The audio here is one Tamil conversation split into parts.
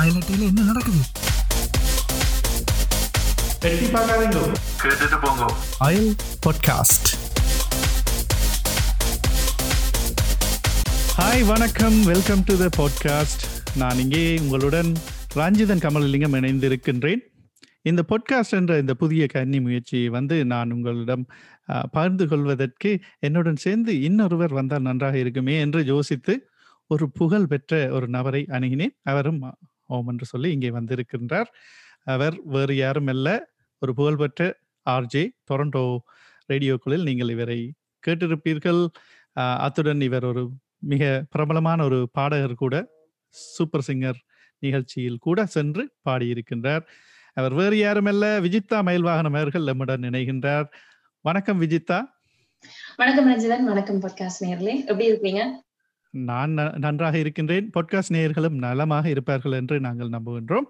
அயலட்டியில என்ன நடக்குது? எட்டி பார்க்காதீங்க கேட்டுட்டு போங்க. அயல் பாட்காஸ்ட் ஹாய் வணக்கம். வெல்கம் டு த பாட்காஸ்ட் நான் இங்கே உங்களுடன் ராஞ்சிதன் கமலலிங்கம் இணைந்திருக்கின்றேன். இந்த பாட்காஸ்ட் என்ற இந்த புதிய கன்னி முயற்சியை வந்து நான் உங்களிடம் பகிர்ந்து கொள்வதற்கு என்னுடன் சேர்ந்து இன்னொருவர் வந்தால் நன்றாக இருக்குமே என்று யோசித்து ஒரு புகழ் பெற்ற ஒரு நபரை அணுகினேன். அவரும் ஓம் என்று சொல்லி இங்கே வந்திருக்கின்றார். அவர் வேறு யாரும் அல்ல. ஒரு புகழ்பெற்ற ஆர்ஜே டொரண்டோ ரேடியோக்களில் நீங்கள் இவரை கேட்டிருப்பீர்கள். அத்துடன் இவர் ஒரு மிக பிரபலமான ஒரு பாடகர் கூட சூப்பர் சிங்கர் நிகழ்ச்சியில் கூட சென்று பாடியிருக்கின்றார். அவர் வேறு யாருமல்ல விஜிதா மயில்வாகனம் அவர்கள் நம்முடன் இணைகின்றார். வணக்கம் விஜிதா வணக்கம் ரஞ்சிதன் வணக்கம் பாட்காஸ்ட் நேர்களே எப்படி இருக்கீங்க? நான் நன்றாக இருக்கின்றேன். பாட்காஸ்ட் நேயர்களும் நலமாக இருப்பார்கள் என்று நாங்கள் நம்புகின்றோம்.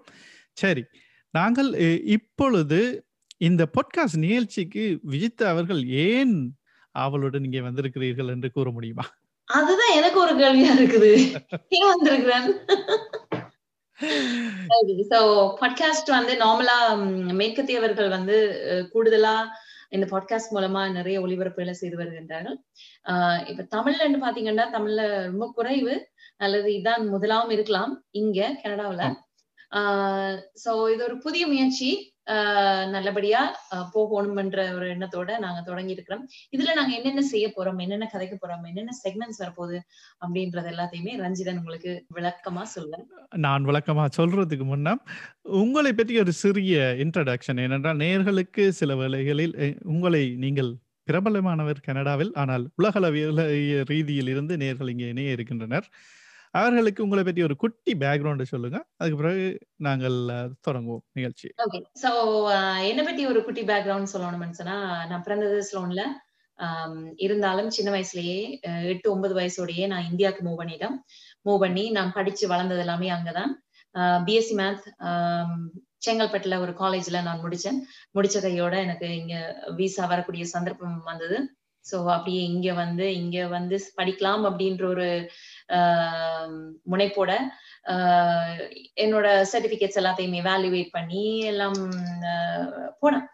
சரி நாங்கள் இப்பொழுது இந்த பாட்காஸ்ட் நிகழ்ச்சிக்கு விஜிதா அவர்கள் ஏன் ஆவலுடன் இங்கே வந்திருக்கிறீர்கள் என்று கூற முடியுமா? அதுதான் எனக்கு ஒரு கேள்வியா இருக்குது. ஏன் வந்திருக்கிறேன் சோ பாட்காஸ்ட் வந்து நார்மலா மேற்கத்தியவர்கள் வந்து கூடுதலா இந்த பாட்காஸ்ட் மூலமா நிறைய ஒளிபரப்புகளை செய்து வருகின்றார்கள். ஆஹ் இப்ப தமிழ்ல பாத்தீங்கன்னா தமிழ்ல ரொம்ப குறைவு அல்லது இதான் முதலாவும் இருக்கலாம் இங்க கனடாவுல. ஆஹ் சோ இது ஒரு புதிய முயற்சி. நல்லபடியா போகணும்ன்ற ஒரு எண்ணத்தோட நாங்க தொடங்கி இருக்கிறோம் இதுல நாங்க என்னென்ன செய்ய போறோம் என்னென்ன கதைக்க போறோம் என்னென்ன செக்மெண்ட்ஸ் வரப்போகுது அப்படின்றது எல்லாத்தையுமே ரஞ்சிதன் உங்களுக்கு விளக்கமா சொல்றேன் நான் விளக்கமா சொல்றதுக்கு முன்ன உங்களை பற்றி ஒரு சிறிய இன்ட்ரடக்ஷன் ஏனென்றால் நேர்களுக்கு சில வேளைகளில் உங்களை நீங்கள் பிரபலமானவர் கனடாவில் ஆனால் உலகளவிய ரீதியில் இருந்து நேர்கள் இங்கே இணைய இருக்கின்றனர். அவர்களுக்கு உங்களை பற்றி ஒரு குட்டி பேக்ரவுண்டு சொல்லுங்க. அதுக்கு பிறகு நாங்கள் தொடங்குவோம் நிகழ்ச்சி. ஓகே சோ என்னை பத்தி ஒரு குட்டி பேக்ரவுண்ட் சொல்லணும்னு சொன்னா நான் பிறந்தது ஸ்லோன்ல இருந்தாலும் சின்ன வயசுலயே எட்டு ஒன்பது வயசோடயே நான் இந்தியாவுக்கு மூவ் பண்ணிட்டேன். மூவ் பண்ணி நான் படிச்சு வளர்ந்தது எல்லாமே அங்கதான். பிஎஸ்சி மேத் செங்கல்பட்டுல ஒரு காலேஜ்ல நான் முடிச்சேன். முடிச்ச கையோட எனக்கு இங்க விசா வரக்கூடிய சந்தர்ப்பம் வந்தது. சோ அப்படியே இங்க வந்து இங்க வந்து படிக்கலாம் அப்படின்ற ஒரு முனைப்போட ஆஹ், என்னோட சர்டிபிகேட்ஸ் எல்லாத்தையும் வேல்யூவேட் பண்ணி எல்லாம் போனேன்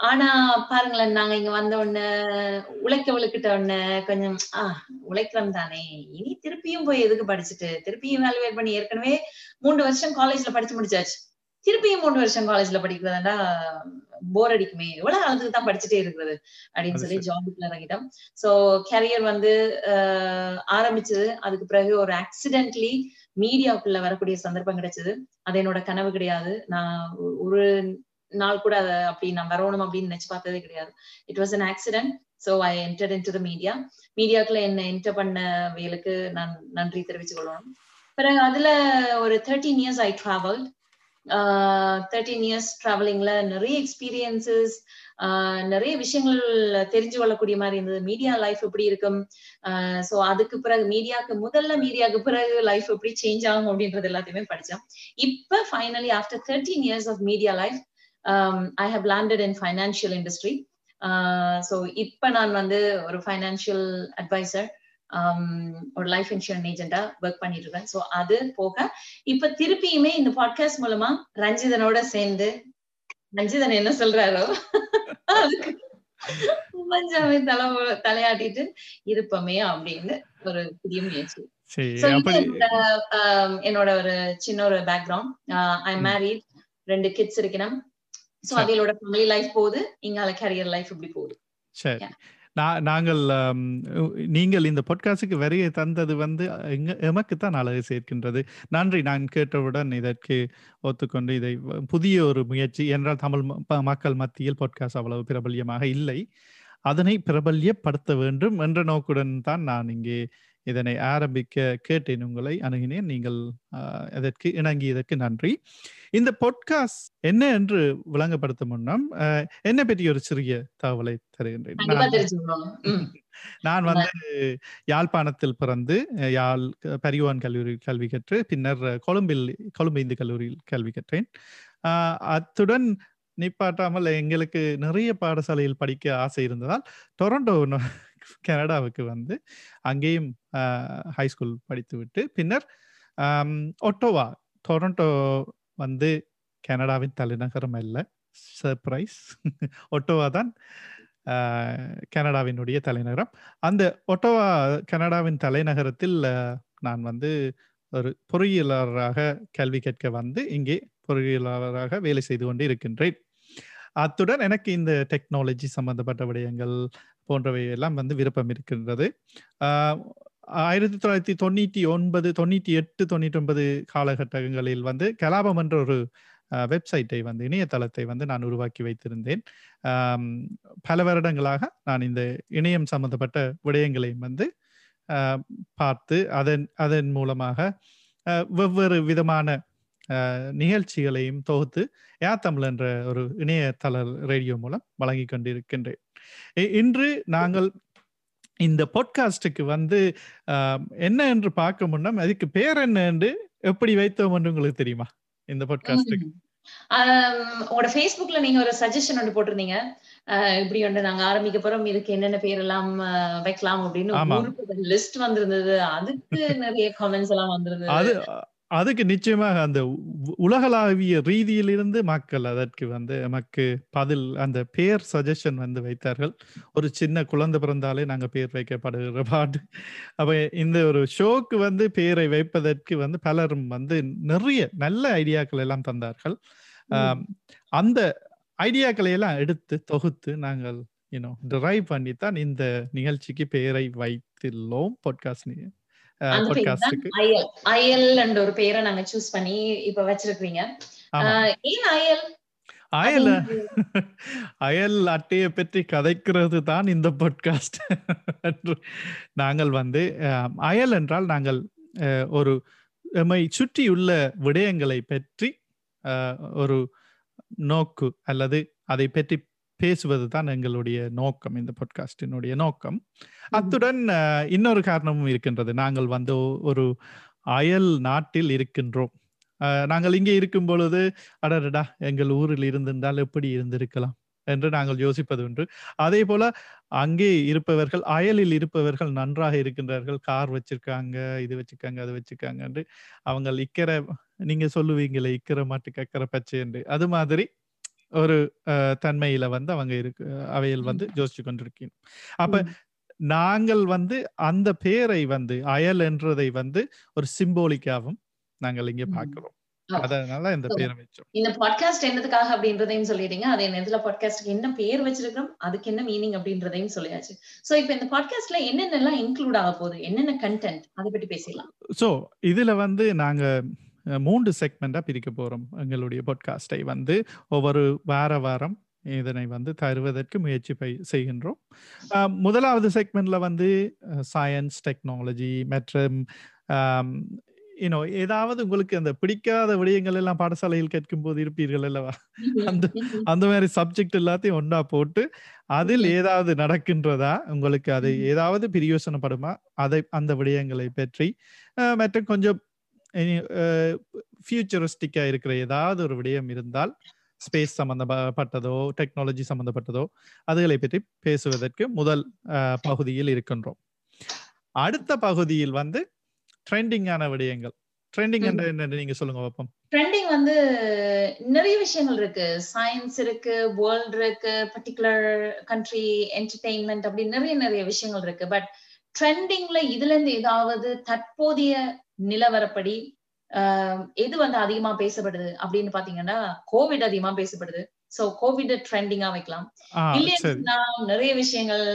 ஆனா பாருங்களேன் நாங்க இங்க வந்த உடனே உழைக்க உழைக்கிட்ட உடனே கொஞ்சம் ஆஹ் உழைக்கிறோம் தானே. இனி திருப்பியும் போய் எதுக்கு படிச்சுட்டு திருப்பியும் வேல்யூவேட் பண்ணி ஏற்கனவே மூன்று வருஷம் காலேஜ்ல படிச்சு முடிச்சாச்சு. திருப்பியும் மூன்று வருஷம் காலேஜ்ல படிக்கிறதாண்டா போர் அடிக்குமே. எவ்வளவு காலத்துக்கு தான் படிச்சுட்டே இருக்கிறது அப்படின்னு சொல்லி. ஜாபுக்குள்ள இறங்கிட்டோம் சோ கேரியர் வந்து ஆரம்பிச்சது. அதுக்கு பிறகு ஒரு ஆக்சிடென்ட்லி மீடியாவுக்குள்ள வரக்கூடிய சந்தர்ப்பம் கிடைச்சது. அது என்னோட கனவு கிடையாது. நான் ஒரு நாள் கூட அதை அப்படி நான் வரணும் அப்படின்னு நினைச்சு பார்த்ததே கிடையாது. It was an accident so I enter in to the media மீடியாக்குள்ள என்ன என்டர் பண்ண வேலுக்கு நான் நன்றி தெரிவிச்சு கொள்ளணும் பிறகு அதுல ஒரு thirteen years I travel thirteen years ட்ராவலிங்ல நிறைய எக்ஸ்பீரியன்சஸ் நிறைய விஷயங்கள் தெரிஞ்சு கொள்ளக்கூடிய மாதிரி இருந்தது. மீடியா லைஃப் எப்படி இருக்கும்? ஸோ அதுக்கு பிறகு மீடியாக்கு முதல்ல மீடியாவுக்கு பிறகு லைஃப் எப்படி சேஞ்ச் ஆகும் அப்படின்றது எல்லாத்தையுமே படித்தோம் இப்போ finally after thirteen years of media life I have landed in financial industry so இப்போ நான் வந்து ஒரு ஃபைனான்சியல் அட்வைசர் ஒரு லைஃப் இன்சூரன்ஸ் ஏஜென்டா ஒர்க் பண்ணிட்டு இருக்கேன் ஸோ அது போக இப்ப திருப்பியுமே இந்த பாட்காஸ்ட் மூலமா ரஞ்சிதனோட சேர்ந்து ரஞ்சிதன் என்ன சொல்றாரோ அதுக்கு தலை தலையாட்டிட்டு இருப்போமே அப்படின்னு ஒரு புதிய முயற்சி. அப்படி என்னோட, ஒரு சின்ன ஒரு பேக்ரவுண்ட் ஐ. மேரிட் ரெண்டு கிட்ஸ் இருக்கணும். சோ சரி. அதையோட ஃபேமிலி லைஃப் போகுது இங்கால கேரியர் லைஃப் இப்படி போகுது. சரி. நாங்கள் நீங்கள் இந்த பாட்காஸ்டுக்கு வரைய தந்தது வந்து எங்க எமக்கு தான் அழகு சேர்க்கின்றது. நன்றி. நான் கேட்டவுடன் இதற்கு ஒத்துக்கொண்டு இதை புதிய ஒரு முயற்சி என்றால் தமிழ் ம- மக்கள் மத்தியில் பொட்காஸ் அவ்வளவு பிரபல்யமாக இல்லை. அதனை பிரபல்யப்படுத்த வேண்டும் என்ற நோக்குடன் தான் நான் இங்கே இதனை ஆரம்பிக்க கேட்டேன் உங்களை அணுகினேன். நீங்கள் அதற்கு இணங்கியதற்கு நன்றி. இந்த பாட்காஸ்ட் என்ன என்று விளங்கப்படுத்த முன்னம் என்னை பற்றி ஒரு சிறிய தகவலை தருகின்றேன். நான் வந்து யாழ்ப்பாணத்தில் பிறந்து யாழ் பரிவான் கல்லூரியில் கல்வி கற்று பின்னர் கொழும்பில் கொழும்பு இந்து கல்லூரியில் கல்வி கற்றேன். அத்துடன் நிப்பாட்டாமல் எங்களுக்கு நிறைய பாடசாலையில் படிக்க ஆசை இருந்ததால் டொரண்டோ கனடாவுக்கு வந்து அங்கேயும் ஹை ஸ்கூல் படித்துவிட்டு பின்னர் ஒட்டோவா டொரண்டோ வந்து கனடாவின் தலைநகரம் அல்ல. சர்ப்ரைஸ் ஒட்டோவா தான் கனடாவினுடைய தலைநகரம். அந்த ஒட்டோவா கனடாவின் தலைநகரத்தில் நான் வந்து ஒரு பொறியியலாளராக கல்வி கற்க வந்து இங்கே பொறியியலாளராக வேலை செய்து கொண்டு இருக்கின்றேன். அத்துடன் எனக்கு இந்த டெக்னாலஜி சம்பந்தப்பட்ட விடயங்கள் போன்றவை எல்லாம் வந்து விருப்பம் இருக்கின்றது. ஆயிரத்தி தொள்ளாயிரத்தி தொண்ணூற்றி ஒன்பது தொண்ணூற்றி எட்டு தொண்ணூற்றி ஒன்பது காலகட்டங்களில் வந்து கலாபம் என்ற ஒரு வெப்சைட்டை வந்து இணையதளத்தை வந்து நான் உருவாக்கி வைத்திருந்தேன். பல வருடங்களாக நான் இந்த இணையம் சம்பந்தப்பட்ட விடயங்களையும் வந்து பார்த்து அதன் அதன் மூலமாக வெவ்வேறு விதமான நிகழ்ச்சிகளையும் தொகுத்து ஏ தமிழ் என்ற ஒரு இணையதள ரேடியோ மூலம் வழங்கி கொண்டிருக்கின்றேன். இன்று நாங்கள் இந்த பாட்காஸ்டுக்கு வந்து என்ன என்று பார்க்க முன்னம் அதுக்கு பேர் என்ன என்று எப்படி வைத்தோம் என்று உங்களுக்கு தெரியுமா? இந்த பாட்காஸ்டுக்கு உங்களோட Facebookல நீங்க ஒரு சஜஷன் ஒன்று போட்டிருந்தீங்க. இப்படி ஒன்று நாங்க ஆரம்பிக்க போறோம். இதுக்கு என்னென்ன பேரெல்லாம் அஹ், வைக்கலாம் அப்படின்னு. லிஸ்ட் வந்திருந்தது. அதுக்கு நிறைய கமெண்ட்ஸ் எல்லாம் வந்திருந்தது. அது அதுக்கு நிச்சயமாக அந்த உலகளாவிய ரீதியிலிருந்து மக்கள் அதற்கு வந்து நமக்கு பதில் அந்த பேர் சஜஷன் வந்து வைத்தார்கள். ஒரு சின்ன குழந்தை பிறந்தாலே நாங்க பேர் வைக்கப்படுகிற பாடு அப்ப இந்த ஒரு ஷோக்கு வந்து பேரை வைப்பதற்கு வந்து பலரும் வந்து நிறைய நல்ல ஐடியாக்கள் எல்லாம் தந்தார்கள். அந்த ஐடியாக்களை எல்லாம் எடுத்து தொகுத்து நாங்கள் யூனோ டிரைவ் பண்ணி தான் இந்த நிகழ்ச்சிக்கு பெயரை வைத்துள்ளோம். பாட்காஸ்ட் அயல் என்ற ஒரு பேரை நாங்க சூஸ் பண்ணி இப்ப வச்சிருக்கீங்க ஏன் அயல் அயல் அட்டையை பற்றி கதைக்கிறது தான் இந்த பாட்காஸ்ட் நாங்கள் வந்து அயல் என்றால் நாங்கள் ஒரு எம்மை சுற்றியுள்ள விடயங்களை பற்றி ஒரு நோக்கு அல்லது அதை பற்றி பேசுவது தான் எங்களுடைய நோக்கம் இந்த பாட்காஸ்டினுடைய நோக்கம். அத்துடன் இன்னொரு காரணமும் இருக்கின்றது. நாங்கள் வந்து ஒரு அயல் நாட்டில் இருக்கின்றோம். நாங்கள் இங்கே இருக்கும் பொழுது அடடடா எங்கள் ஊரில் இருந்திருந்தால் எப்படி இருந்திருக்கலாம் என்று நாங்கள் யோசிப்பது உண்டு. அதே போல அங்கே இருப்பவர்கள் அயலில் இருப்பவர்கள் நன்றாக இருக்கின்றார்கள். கார் வச்சிருக்காங்க இது வச்சிருக்காங்க அது வச்சிருக்காங்க என்று அவங்க இக்கரை நீங்க சொல்லுவீங்களே இக்கரை மாட்டுக்கு அக்கறை பச்சை என்று. அது மாதிரி ஒரு தன்மையில வந்து அவங்க இருக்கு அவையில் வந்து யோசிச்சு கொண்டிருக்கீங்க அப்ப. நாங்கள் வந்து அந்த பேரை வந்து அயல் என்றதை வந்து ஒரு சிம்போலிக்காவும் நாங்கள் இங்கே ம். பார்க்கிறோம். ஆ. அதனால இந்த பேரை வச்சோம். இந்த பாட்காஸ்ட் என்னதுக்காக அப்படின்றதையும் சொல்லிட்டீங்க. அதே நேரத்துல பாட்காஸ்ட்க்கு என்ன பேர் வச்சிருக்கோம் அதுக்கு என்ன மீனிங் அப்படின்றதையும் சொல்லியாச்சு. சோ இப்ப இந்த பாட்காஸ்ட்ல என்னென்னலாம் இன்க்ளூட் ஆக போகுது? என்னென்ன கண்டென்ட் அதை பத்தி பேசலாம் ஸோ இதுல வந்து நாங்க மூன்று செக்மெண்டா பிரிக்க போறோம். எங்களுடைய பாட்காஸ்டை வந்து ஒவ்வொரு வார வாரம் இதனை வந்து தருவதற்கு முயற்சி பை- செய்கின்றோம். முதலாவது செக்மெண்ட்ல வந்து சயின்ஸ் டெக்னாலஜி மற்றும் யூனோ ஏதாவது உங்களுக்கு அந்த பிடிக்காத விடயங்கள் எல்லாம் பாடசாலையில் கேட்கும் போது இருப்பீர்கள் அல்லவா? அந்த அந்த மாதிரி சப்ஜெக்ட் எல்லாத்தையும் ஒண்ணா போட்டு அதில் ஏதாவது நடக்கின்றதா? உங்களுக்கு அது. ஏதாவது பிரியோசனப்படுமா? அதை அந்த விடயங்களை பற்றி மற்றும் கொஞ்சம் ஃபியூச்சரிஸ்டிக்கா இருக்கிற ஏதாவது ஒரு விடயம் இருந்தால் ஸ்பேஸ் சம்பந்தப்பட்டதோ டெக்னாலஜி சம்பந்தப்பட்டதோ அதுகளை பற்றி பேசுவதற்கு முதல் பகுதியில் இருக்கின்றோம். அடுத்த பகுதியில் வந்து ட்ரெண்டிங்கான விடயங்கள். ட்ரெண்டிங். என்ற என்ன நீங்க சொல்லுங்க பாப்போம் ட்ரெண்டிங் வந்து நிறைய விஷயங்கள் இருக்கு. சயின்ஸ் இருக்கு வேர்ல்ட் இருக்கு பர்டிகுலர் கண்ட்ரி என்டர்டெயின்மெண்ட் அப்படி நிறைய நிறைய விஷயங்கள் இருக்கு. பட் ட்ரெண்டிங்ல இதுல இருந்து ஏதாவது தற்போதைய நிலவரப்படி எது வந்து அதிகமா பேசப்படுது அப்படின்னு பாத்தீங்கன்னா கோவிட் அதிகமா பேசப்படுது. சோ கோவிட் ட்ரெண்டிங்கா வைக்கலாம். இல்லையா நிறைய விஷயங்கள்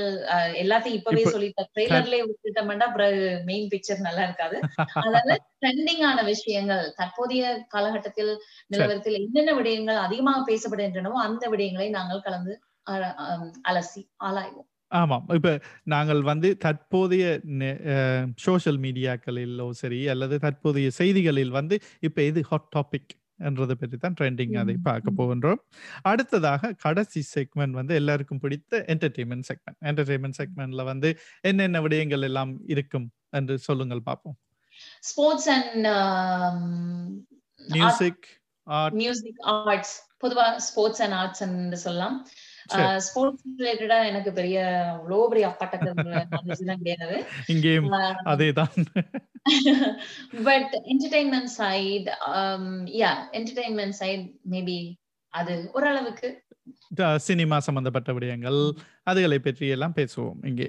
எல்லாத்தையும் இப்பவே இப்ப- சொல்லிட்டேன். ட்ரெய்லர்லயே விட்டுட்டோம்னா அப்புறம் மெயின் பிக்சர் நல்லா இருக்காது. அதனால ட்ரெண்டிங் ஆன விஷயங்கள் தற்போதைய காலகட்டத்தில் நிலவரத்தில் என்னென்ன விடயங்கள் அதிகமாக பேசப்படுகின்றனவோ அந்த விடயங்களை நாங்கள் கலந்து அலசி ஆராய்வோம் ஆமாம். இப்ப நாங்கள் வந்து தற்போதைய சோஷியல் மீடியாக்களிலோ சரி அல்லது தற்போதைய செய்திகளில் வந்து இப்ப எது ஹாட் டாபிக் என்றதை பற்றி தான் ட்ரெண்டிங் அதை பார்க்க. போகின்றோம். அடுத்ததாக கடைசி செக்மெண்ட் வந்து எல்லாருக்கும் பிடித்த என்டர்டெயின்மெண்ட் செக்மெண்ட் என்டர்டெயின்மெண்ட் செக்மெண்ட்ல வந்து என்னென்ன விடயங்கள் எல்லாம் இருக்கும் என்று சொல்லுங்கள் பார்ப்போம். Sports and music art music arts பொதுவா ஸ்போர்ட்ஸ் அண்ட் ஆர்ட்ஸ் சொல்லலாம். ஸ்போர்ட்ஸ் ரிலேட்டடா எனக்கு பெரிய அவ்வளோ பெரிய அப்பாட்டக்கு knowledge எல்லாம் கிடையாது. அதேதான். But entertainment side yeah entertainment side maybe அது ஓரளவுக்கு. சினிமா சம்பந்தப்பட்ட விடயங்கள் அதுகளை பற்றி எல்லாம் பேசுவோம் இங்கே.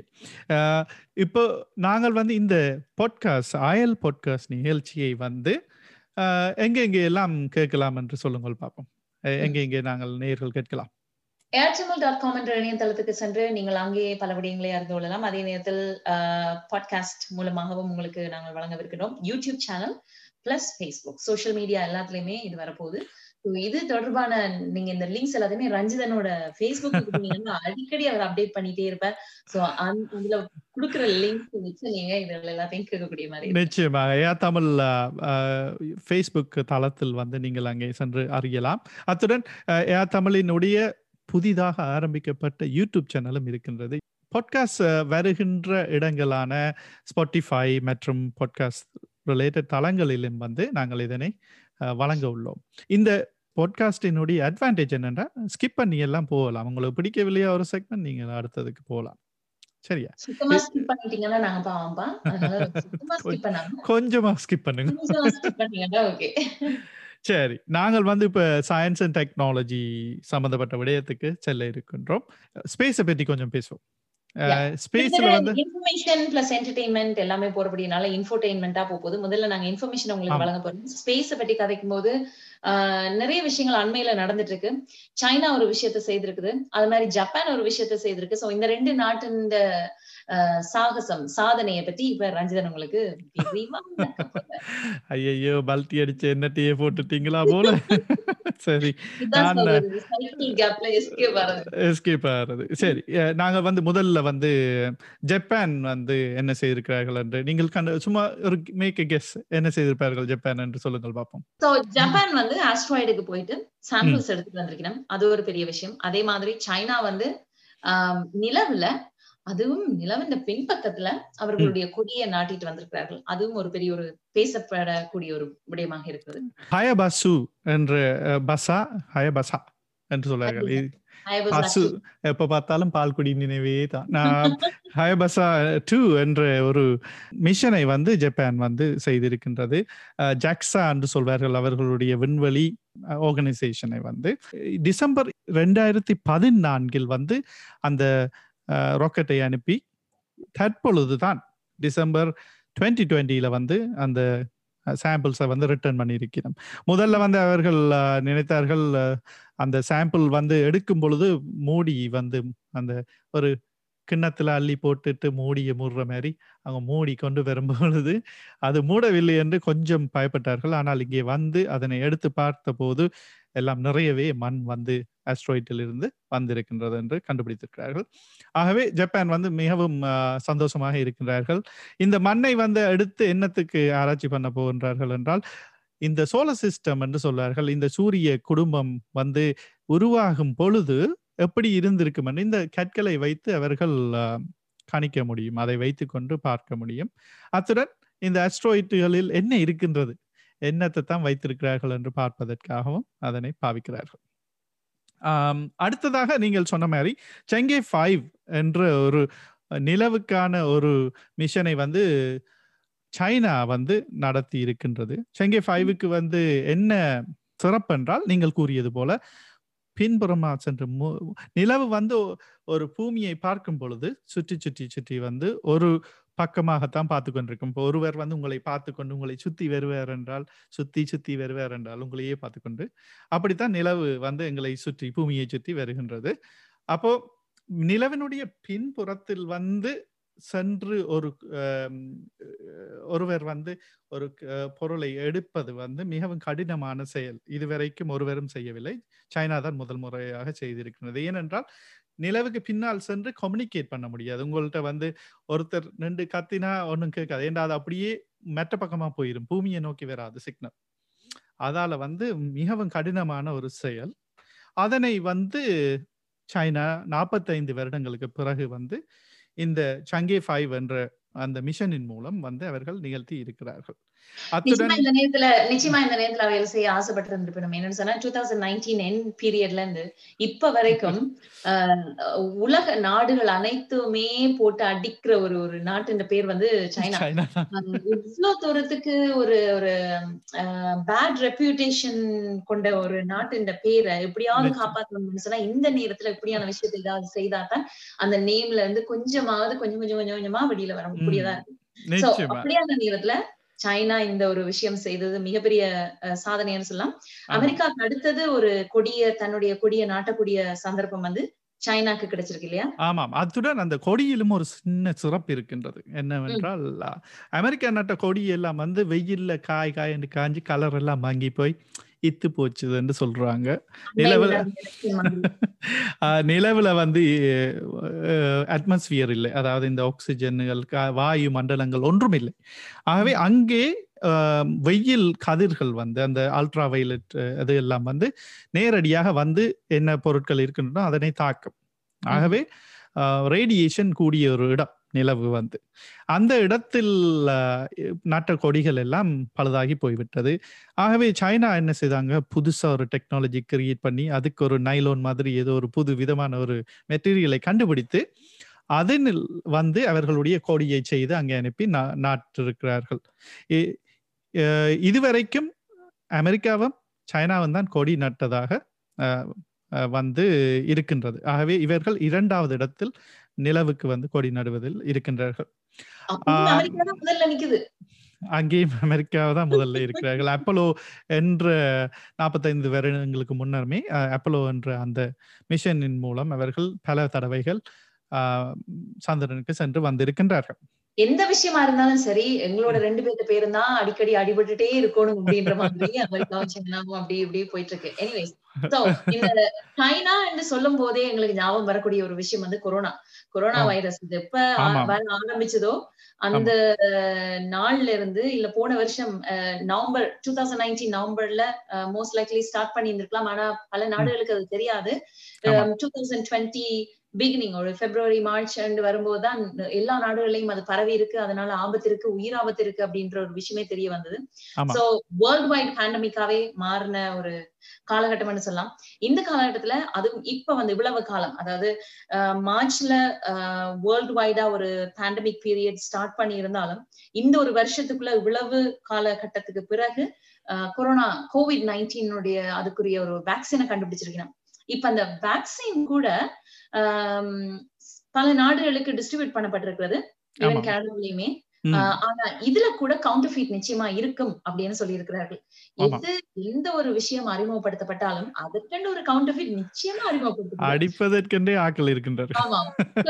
இப்போ நாங்கள் வந்து இந்த பாட்காஸ்ட் ஆயல் பாட்காஸ்ட் நிகழ்ச்சியை வந்து எங்க எங்க எல்லாம் கேட்கலாம் என்று சொல்லுங்கள் பார்ப்போம். எங்க எங்கே நாங்கள் நேர்கள் கேட்கலாம்? ஏர்டெமல் டாட் காம் என்ற இணையதளத்துக்கு சென்று நீங்கள் அங்கே பல விடயங்களை அறிந்து கொள்ளலாம். அதே நேரத்தில் பாட்காஸ்ட் மூலமாகவும் உங்களுக்கு நாங்கள் வழங்கவிருக்கிறோம் YouTube channel plus Facebook social media எல்லாத்துலயுமே இது வரப்போகுது. இது தொடர்பான நீங்க இந்த லிங்க்ஸ் எல்லாத்தையுமே ரஞ்சிதனோட ஃபேஸ்புக் அடிக்கடி அவர் அப்டேட் பண்ணிட்டே இருப்பார். சோ அதுல கொடுக்குற லிங்க் வச்சு நீங்க இதுல எல்லாத்தையும் கேட்கக்கூடிய மாதிரி நிச்சயமா நிச்சயமாக. ஏ தமிழ் ஃபேஸ்புக் தளத்தில் வந்து நீங்கள் அங்கே சென்று அறியலாம். அத்துடன் ஏ தமிழினுடைய புதிதாக ஆரம்பிக்கப்பட்ட யூடியூப் சேனலும் இருக்கின்றது. பாட்காஸ்ட் வருகின்ற இடங்களான ஸ்பாட்டிஃபை மற்றும் பாட்காஸ்ட் ரிலேட்டட் தளங்களிலும் வந்து நாங்கள் இதனை வழங்க உள்ளோம். இந்த பாட்காஸ்டினுடைய அட்வான்டேஜ் என்னன்னா ஸ்கிப் பண்ணி எல்லாம் போகலாம். உங்களுக்கு பிடிக்கவில்லையா ஒரு செக்மெண்ட் நீங்கள் அடுத்ததுக்கு போகலாம். சரியா? கொஞ்சமா ஸ்கிப் பண்ணுங்க. சரி. நாங்கள் வந்து இப்ப சயின்ஸ் அண்ட் டெக்னாலஜி சம்பந்தப்பட்ட விடயத்துக்கு செல்ல இருக்கின்றோம். ஸ்பேஸை பற்றி கொஞ்சம் பேசுவோம். ஸ்பேஸ்ல வந்து இன்ஃபர்மேஷன் பிளஸ் என்டர்டைன்மெண்ட் எல்லாமே போறபடினால இன்ஃபோடைன்மெண்டா போகுது முதல்ல நாங்க இன்ஃபர்மேஷன் உங்களுக்கு. வழங்க போறோம். ஸ்பேஸ பத்தி கதைக்கும் போது ஆஹ், நிறைய விஷயங்கள் அண்மையில நடந்துட்டு இருக்கு சைனா ஒரு விஷயத்த செய்திருக்குது. அது மாதிரி ஜப்பான் ஒரு விஷயத்த செய்திருக்கு. சோ இந்த ரெண்டு நாட்டின் ஆஹ், சாகசம் சாதனைய பத்தி இப்ப ரஞ்சிதன் உங்களுக்கு. ஐயோ பல்ட்டி அடிச்சு என்னத்தையே போட்டுட்டீங்களா போல? சரி எஸ்கேப் ஆகிறது சரி நாங்க வந்து முதல்ல வந்து ஜப்பான் வந்து என்ன செய்திருக்கிறார்கள் என்று நீங்கள் கண்டு சும்மா ஒரு மேக் கெஸ் என்ன செய்திருப்பார்கள் ஜப்பான் என்று சொல்லுங்கள் பார்ப்போம். சோ ஜப்பான் வந்து ஆஸ்ட்ராய்டுக்கு போயிட்டு சாம்பிள்ஸ் எடுத்துட்டு வந்திருக்கணும் அது ஒரு பெரிய விஷயம். அதே மாதிரி சைனா வந்து நிலவுல அதுவும் நிலவின் பின்பக்கத்துல அவர்களுடைய கொடியை நாட்டிட்டு வந்திருக்கிறார்கள். அதுவும் ஒரு பெரிய ஒரு பேசப்படக்கூடிய ஒரு விடயமாக இருக்கிறது. ஹயபசு என்ற பசா ஹயபசா என்று சொல்றார்கள் பசு எப்ப பார்த்தாலும் பால்குடி நினைவே தான். நான் ஹயபசா டூ என்ற ஒரு மிஷனை வந்து ஜப்பான் வந்து செய்திருக்கின்றது. ஜாக்ஸா என்று சொல்வார்கள் அவர்களுடைய விண்வெளி ஆர்கனைசேஷனை வந்து. டிசம்பர் ரெண்டாயிரத்தி பதினான்கில் வந்து அந்த ராக்கெட்டை அனுப்பி தற்பொழுது தான் டிசம்பர் டுவெண்ட்டி டுவெண்ட்டியில வந்து அந்த சாம்பிள்ஸை வந்து ரிட்டர்ன் பண்ணியிருக்கிறோம். முதல்ல வந்து அவர்கள் நினைத்தார்கள் அந்த சாம்பிள் வந்து எடுக்கும் பொழுது மூடி வந்து அந்த ஒரு கிண்ணத்தில் அள்ளி போட்டுட்டு மூடியை மூடுற மாதிரி அவங்க மூடி கொண்டு வரும் பொழுது அது மூடவில்லை என்று கொஞ்சம் பயப்பட்டார்கள். ஆனால் இங்கே வந்து அதனை எடுத்து பார்த்த போது எல்லாம் நிறையவே மண் வந்து ஆஸ்ட்ராய்டில் இருந்து வந்திருக்கின்றது என்று கண்டுபிடித்திருக்கிறார்கள். ஆகவே ஜப்பான் வந்து மிகவும் சந்தோஷமாக இருக்கின்றார்கள் இந்த மண்ணை வந்து எடுத்து என்னத்துக்கு ஆராய்ச்சி பண்ண போகின்றார்கள் என்றால் இந்த சோலர் சிஸ்டம் என்று சொல்வார்கள். இந்த சூரிய குடும்பம் வந்து உருவாகும் பொழுது எப்படி இருந்திருக்கும் என்று இந்த கற்களை வைத்து அவர்கள் காணிக்க முடியும். அதை வைத்துக்கொண்டு பார்க்க முடியும். அத்துடன் இந்த அஸ்ட்ராய்டுகளில் என்ன இருக்கின்றது? என்னத்தை தான் வைத்திருக்கிறார்கள் என்று பார்ப்பதற்காகவும் அதனை பாவிக்கிறார்கள். அடுத்ததாக நீங்கள் சொன்ன மாதிரி செங்கே ஃபைவ் என்ற ஒரு நிலவுக்கான ஒரு மிஷனை வந்து சைனா வந்து நடத்தி இருக்கின்றது. செங்கே ஃபைவுக்கு வந்து என்ன சிறப்பு என்றால் நீங்கள் கூறியது போல பின்புறமா சென்று மு- நிலவு வந்து ஒரு பூமியை பார்க்கும் பொழுது சுற்றி சுற்றி சுற்றி வந்து ஒரு பக்கமாகத்தான் பார்த்து கொண்டிருக்கும் இப்போ ஒருவர் வந்து உங்களை பார்த்து கொண்டு உங்களை சுத்தி வருவார் என்றால் சுத்தி சுத்தி வருவார் என்றால் உங்களையே பார்த்து கொண்டு அப்படித்தான் நிலவு வந்து எங்களை சுற்றி பூமியை சுற்றி வருகின்றது. அப்போ நிலவினுடைய பின்புறத்தில் வந்து சென்று ஒரு ஒருவர் வந்து ஒரு பொருளை எடுப்பது வந்து மிகவும் கடினமான செயல். இதுவரைக்கும் ஒருவரும் செய்யவில்லை. சைனா தான் முதல் முறையாக செய்திருக்கிறது ஏனென்றால் நிலவுக்கு பின்னால் சென்று கம்யூனிகேட் பண்ண முடியாது. உங்கள்கிட்ட வந்து ஒருத்தர் நின்று கத்தினா ஒன்றும் கேட்காது. ஏண்டா அது அப்படியே மெட்ட பக்கமா போயிடும் பூமியை நோக்கி வராது சிக்னல் அதால வந்து மிகவும் கடினமான ஒரு செயல். அதனை வந்து சைனா நாற்பத்தைந்து வருடங்களுக்கு பிறகு வந்து இந்த சங்கே ஃபைவ் என்ற அந்த மிஷனின் மூலம் வந்து அவர்கள் நிகழ்த்தி இருக்கிறார்கள். நிச்சயமா இந்த நேரத்துல நிச்சயமா இந்த நேரத்துல வேலை செய்ய ஆசைப்பட்டு இருந்திருப்போம் என்னன்னு சொன்னா டூ தௌசண்ட் நைன்டீன் என் பீரியட்ல இருந்து இப்ப வரைக்கும் உலக நாடுகள் அனைத்துமே போட்டு அடிக்கிற ஒரு ஒரு நாட்டின் பேர் வந்து சைனா. இவ்வளவு தூரத்துக்கு ஒரு ஒரு பேட் ரெப்யூட்டேஷன் கொண்ட ஒரு நாட்டின் பேரை எப்படியாவது. காப்பாற்றணும்னு சொன்னா இந்த நேரத்துல இப்படியான விஷயத்தை ஏதாவது செய்தாதான் அந்த நேம்ல இருந்து கொஞ்சமாவது கொஞ்சம் கொஞ்சம் கொஞ்சம் கொஞ்சமா வெளியில வர முடியதா இருக்கு அப்படியான நேரத்துல சைனா இந்த ஒரு விஷயம் செய்தது மிகப்பெரிய சாதனைன்னு சொல்லலாம். ஆமா. அமெரிக்காக்கு அடுத்தது ஒரு கொடிய தன்னுடைய கொடிய நாட்டக்கூடிய சந்தர்ப்பம் வந்து சைனாக்கு கிடைச்சிருக்கு இல்லையா? ஆமாம். அத்துடன் அந்த கொடியிலும் ஒரு சின்ன சிறப்பு இருக்கின்றது. என்னவென்றால் அமெரிக்கா நாட்ட கொடி எல்லாம் வந்து வெயில்ல காய் காய் காஞ்சி கலர் எல்லாம் வாங்கி போய் இத்து போச்சுதுன்னு சொல்றாங்க. நிலவுல நிலவுல வந்து அட்மாஸ்பியர் இல்லை. அதாவது இந்த ஆக்சிஜன்கள் வாயு மண்டலங்கள் ஒன்றும் இல்லை ஆகவே அங்கே வெயில் கதிர்கள் வந்து அந்த அல்ட்ரா வயலட் அது எல்லாம் வந்து நேரடியாக வந்து என்ன பொருட்கள் இருக்கின்றனோ அதனை தாக்கும். ஆகவே ரேடியேஷன் கூடிய ஒரு இடம். நிலவு வந்து. அந்த இடத்தில் நாட்ட நட்ட கொடிகள் எல்லாம் பழுதாகி போய்விட்டது. ஆகவே சைனா என்ன செய்தாங்க? புதுசா ஒரு டெக்னாலஜி கிரியேட் பண்ணி அதுக்கு ஒரு நைலோன் மாதிரி ஏதோ ஒரு புது விதமான ஒரு மெட்டீரியலை கண்டுபிடித்து அதனில் வந்து அவர்களுடைய கொடியை செய்து அங்கே அனுப்பி நா- நாட்டிருக்கிறார்கள். இதுவரைக்கும் அமெரிக்காவும் சைனாவும் தான் கொடி நட்டதாக வந்து இருக்கின்றது. ஆகவே இவர்கள் இரண்டாவது இடத்தில் நிலவுக்கு வந்து கொடி நடுவதில் இருக்கின்றார்கள். அங்கேயும் அமெரிக்காவை தான் முதல்ல இருக்கிறார்கள். அப்போலோ என்ற நாற்பத்தைந்து வருடங்களுக்கு முன்னருமே அப்போலோ என்ற அந்த மிஷனின் மூலம் அவர்கள் பல தடவைகள் ஆஹ், சந்திரனுக்கு சென்று வந்திருக்கின்றார்கள். எந்த விஷயமா இருந்தாலும் சரி எங்களோட ரெண்டு பேர்த்து பேரும் தான் அடிக்கடி அடிபட்டுட்டே இருக்கணும் அப்படின்ற மாதிரி சைனாவும் அப்படி போயிட்டு இருக்கு எனிவேஸ் சோ இந்த சைனா என்று சொல்லும் போதே எங்களுக்கு ஞாபகம் வரக்கூடிய ஒரு விஷயம் வந்து கொரோனா கொரோனா. வைரஸ் இது எப்ப. வர ஆரம்பிச்சதோ அந்த நாள்ல இருந்து இல்ல போன வருஷம் ah, November two thousand nineteen நவம்பர்ல மோஸ்ட் லைக்லி ஸ்டார்ட் பண்ணி இருந்திருக்கலாம் ஆனா பல நாடுகளுக்கு அது தெரியாது. டூ தௌசண்ட் டுவெண்ட்டி பிகினிங் ஒரு பிப்ரவரி மார்ச் வரும்போது தான் எல்லா நாடுகள்லயும் அது பரவி இருக்கு. அதனால ஆபத்து இருக்கு உயிர் ஆபத்து இருக்கு அப்படின்ற ஒரு விஷயமே தெரிய வந்தது. சோ வேர்ல்ட் வைட் பேண்டமிக்காவே மாறின ஒரு காலகட்டம்னு சொல்லலாம். இந்த காலகட்டத்துல அதுவும் இப்ப வந்து இவ்வளவு காலம் அதாவது மார்ச்ல வேர்ல்டு வைடா ஒரு பேண்டமிக் பீரியட் ஸ்டார்ட் பண்ணி இருந்தாலும் இந்த ஒரு வருஷத்துக்குள்ள இவ்வளவு காலகட்டத்துக்கு பிறகு கொரோனா கோவிட் நைன்டீனுடைய அதுக்குரிய ஒரு வேக்சினை கண்டுபிடிச்சிருக்கணும். இப்ப அந்த வேக்சின் கூட பல நாடுகளுக்கு டிஸ்ட்ரிபியூட் பண்ணப்பட்டிருக்கிறது. ஈவன் ஆமாம். கனடாவிலையுமே ம், ஆஹ் ஆனா இதுல கூட கவுண்டர்ஃபீட் நிச்சயமா இருக்கும் அப்படின்னு சொல்லி இருக்கிறார்கள் ஆமா. எது எந்த ஒரு விஷயம் அறிமுகப்படுத்தப்பட்டாலும் அதற்கென்று ஒரு கவுண்டர்ஃபீட் நிச்சயமா அறிமுகப்படுத்தப்படும். அடிப்பதற்கென்றே ஆக்கள் இருக்கின்றார்கள் ஆமா.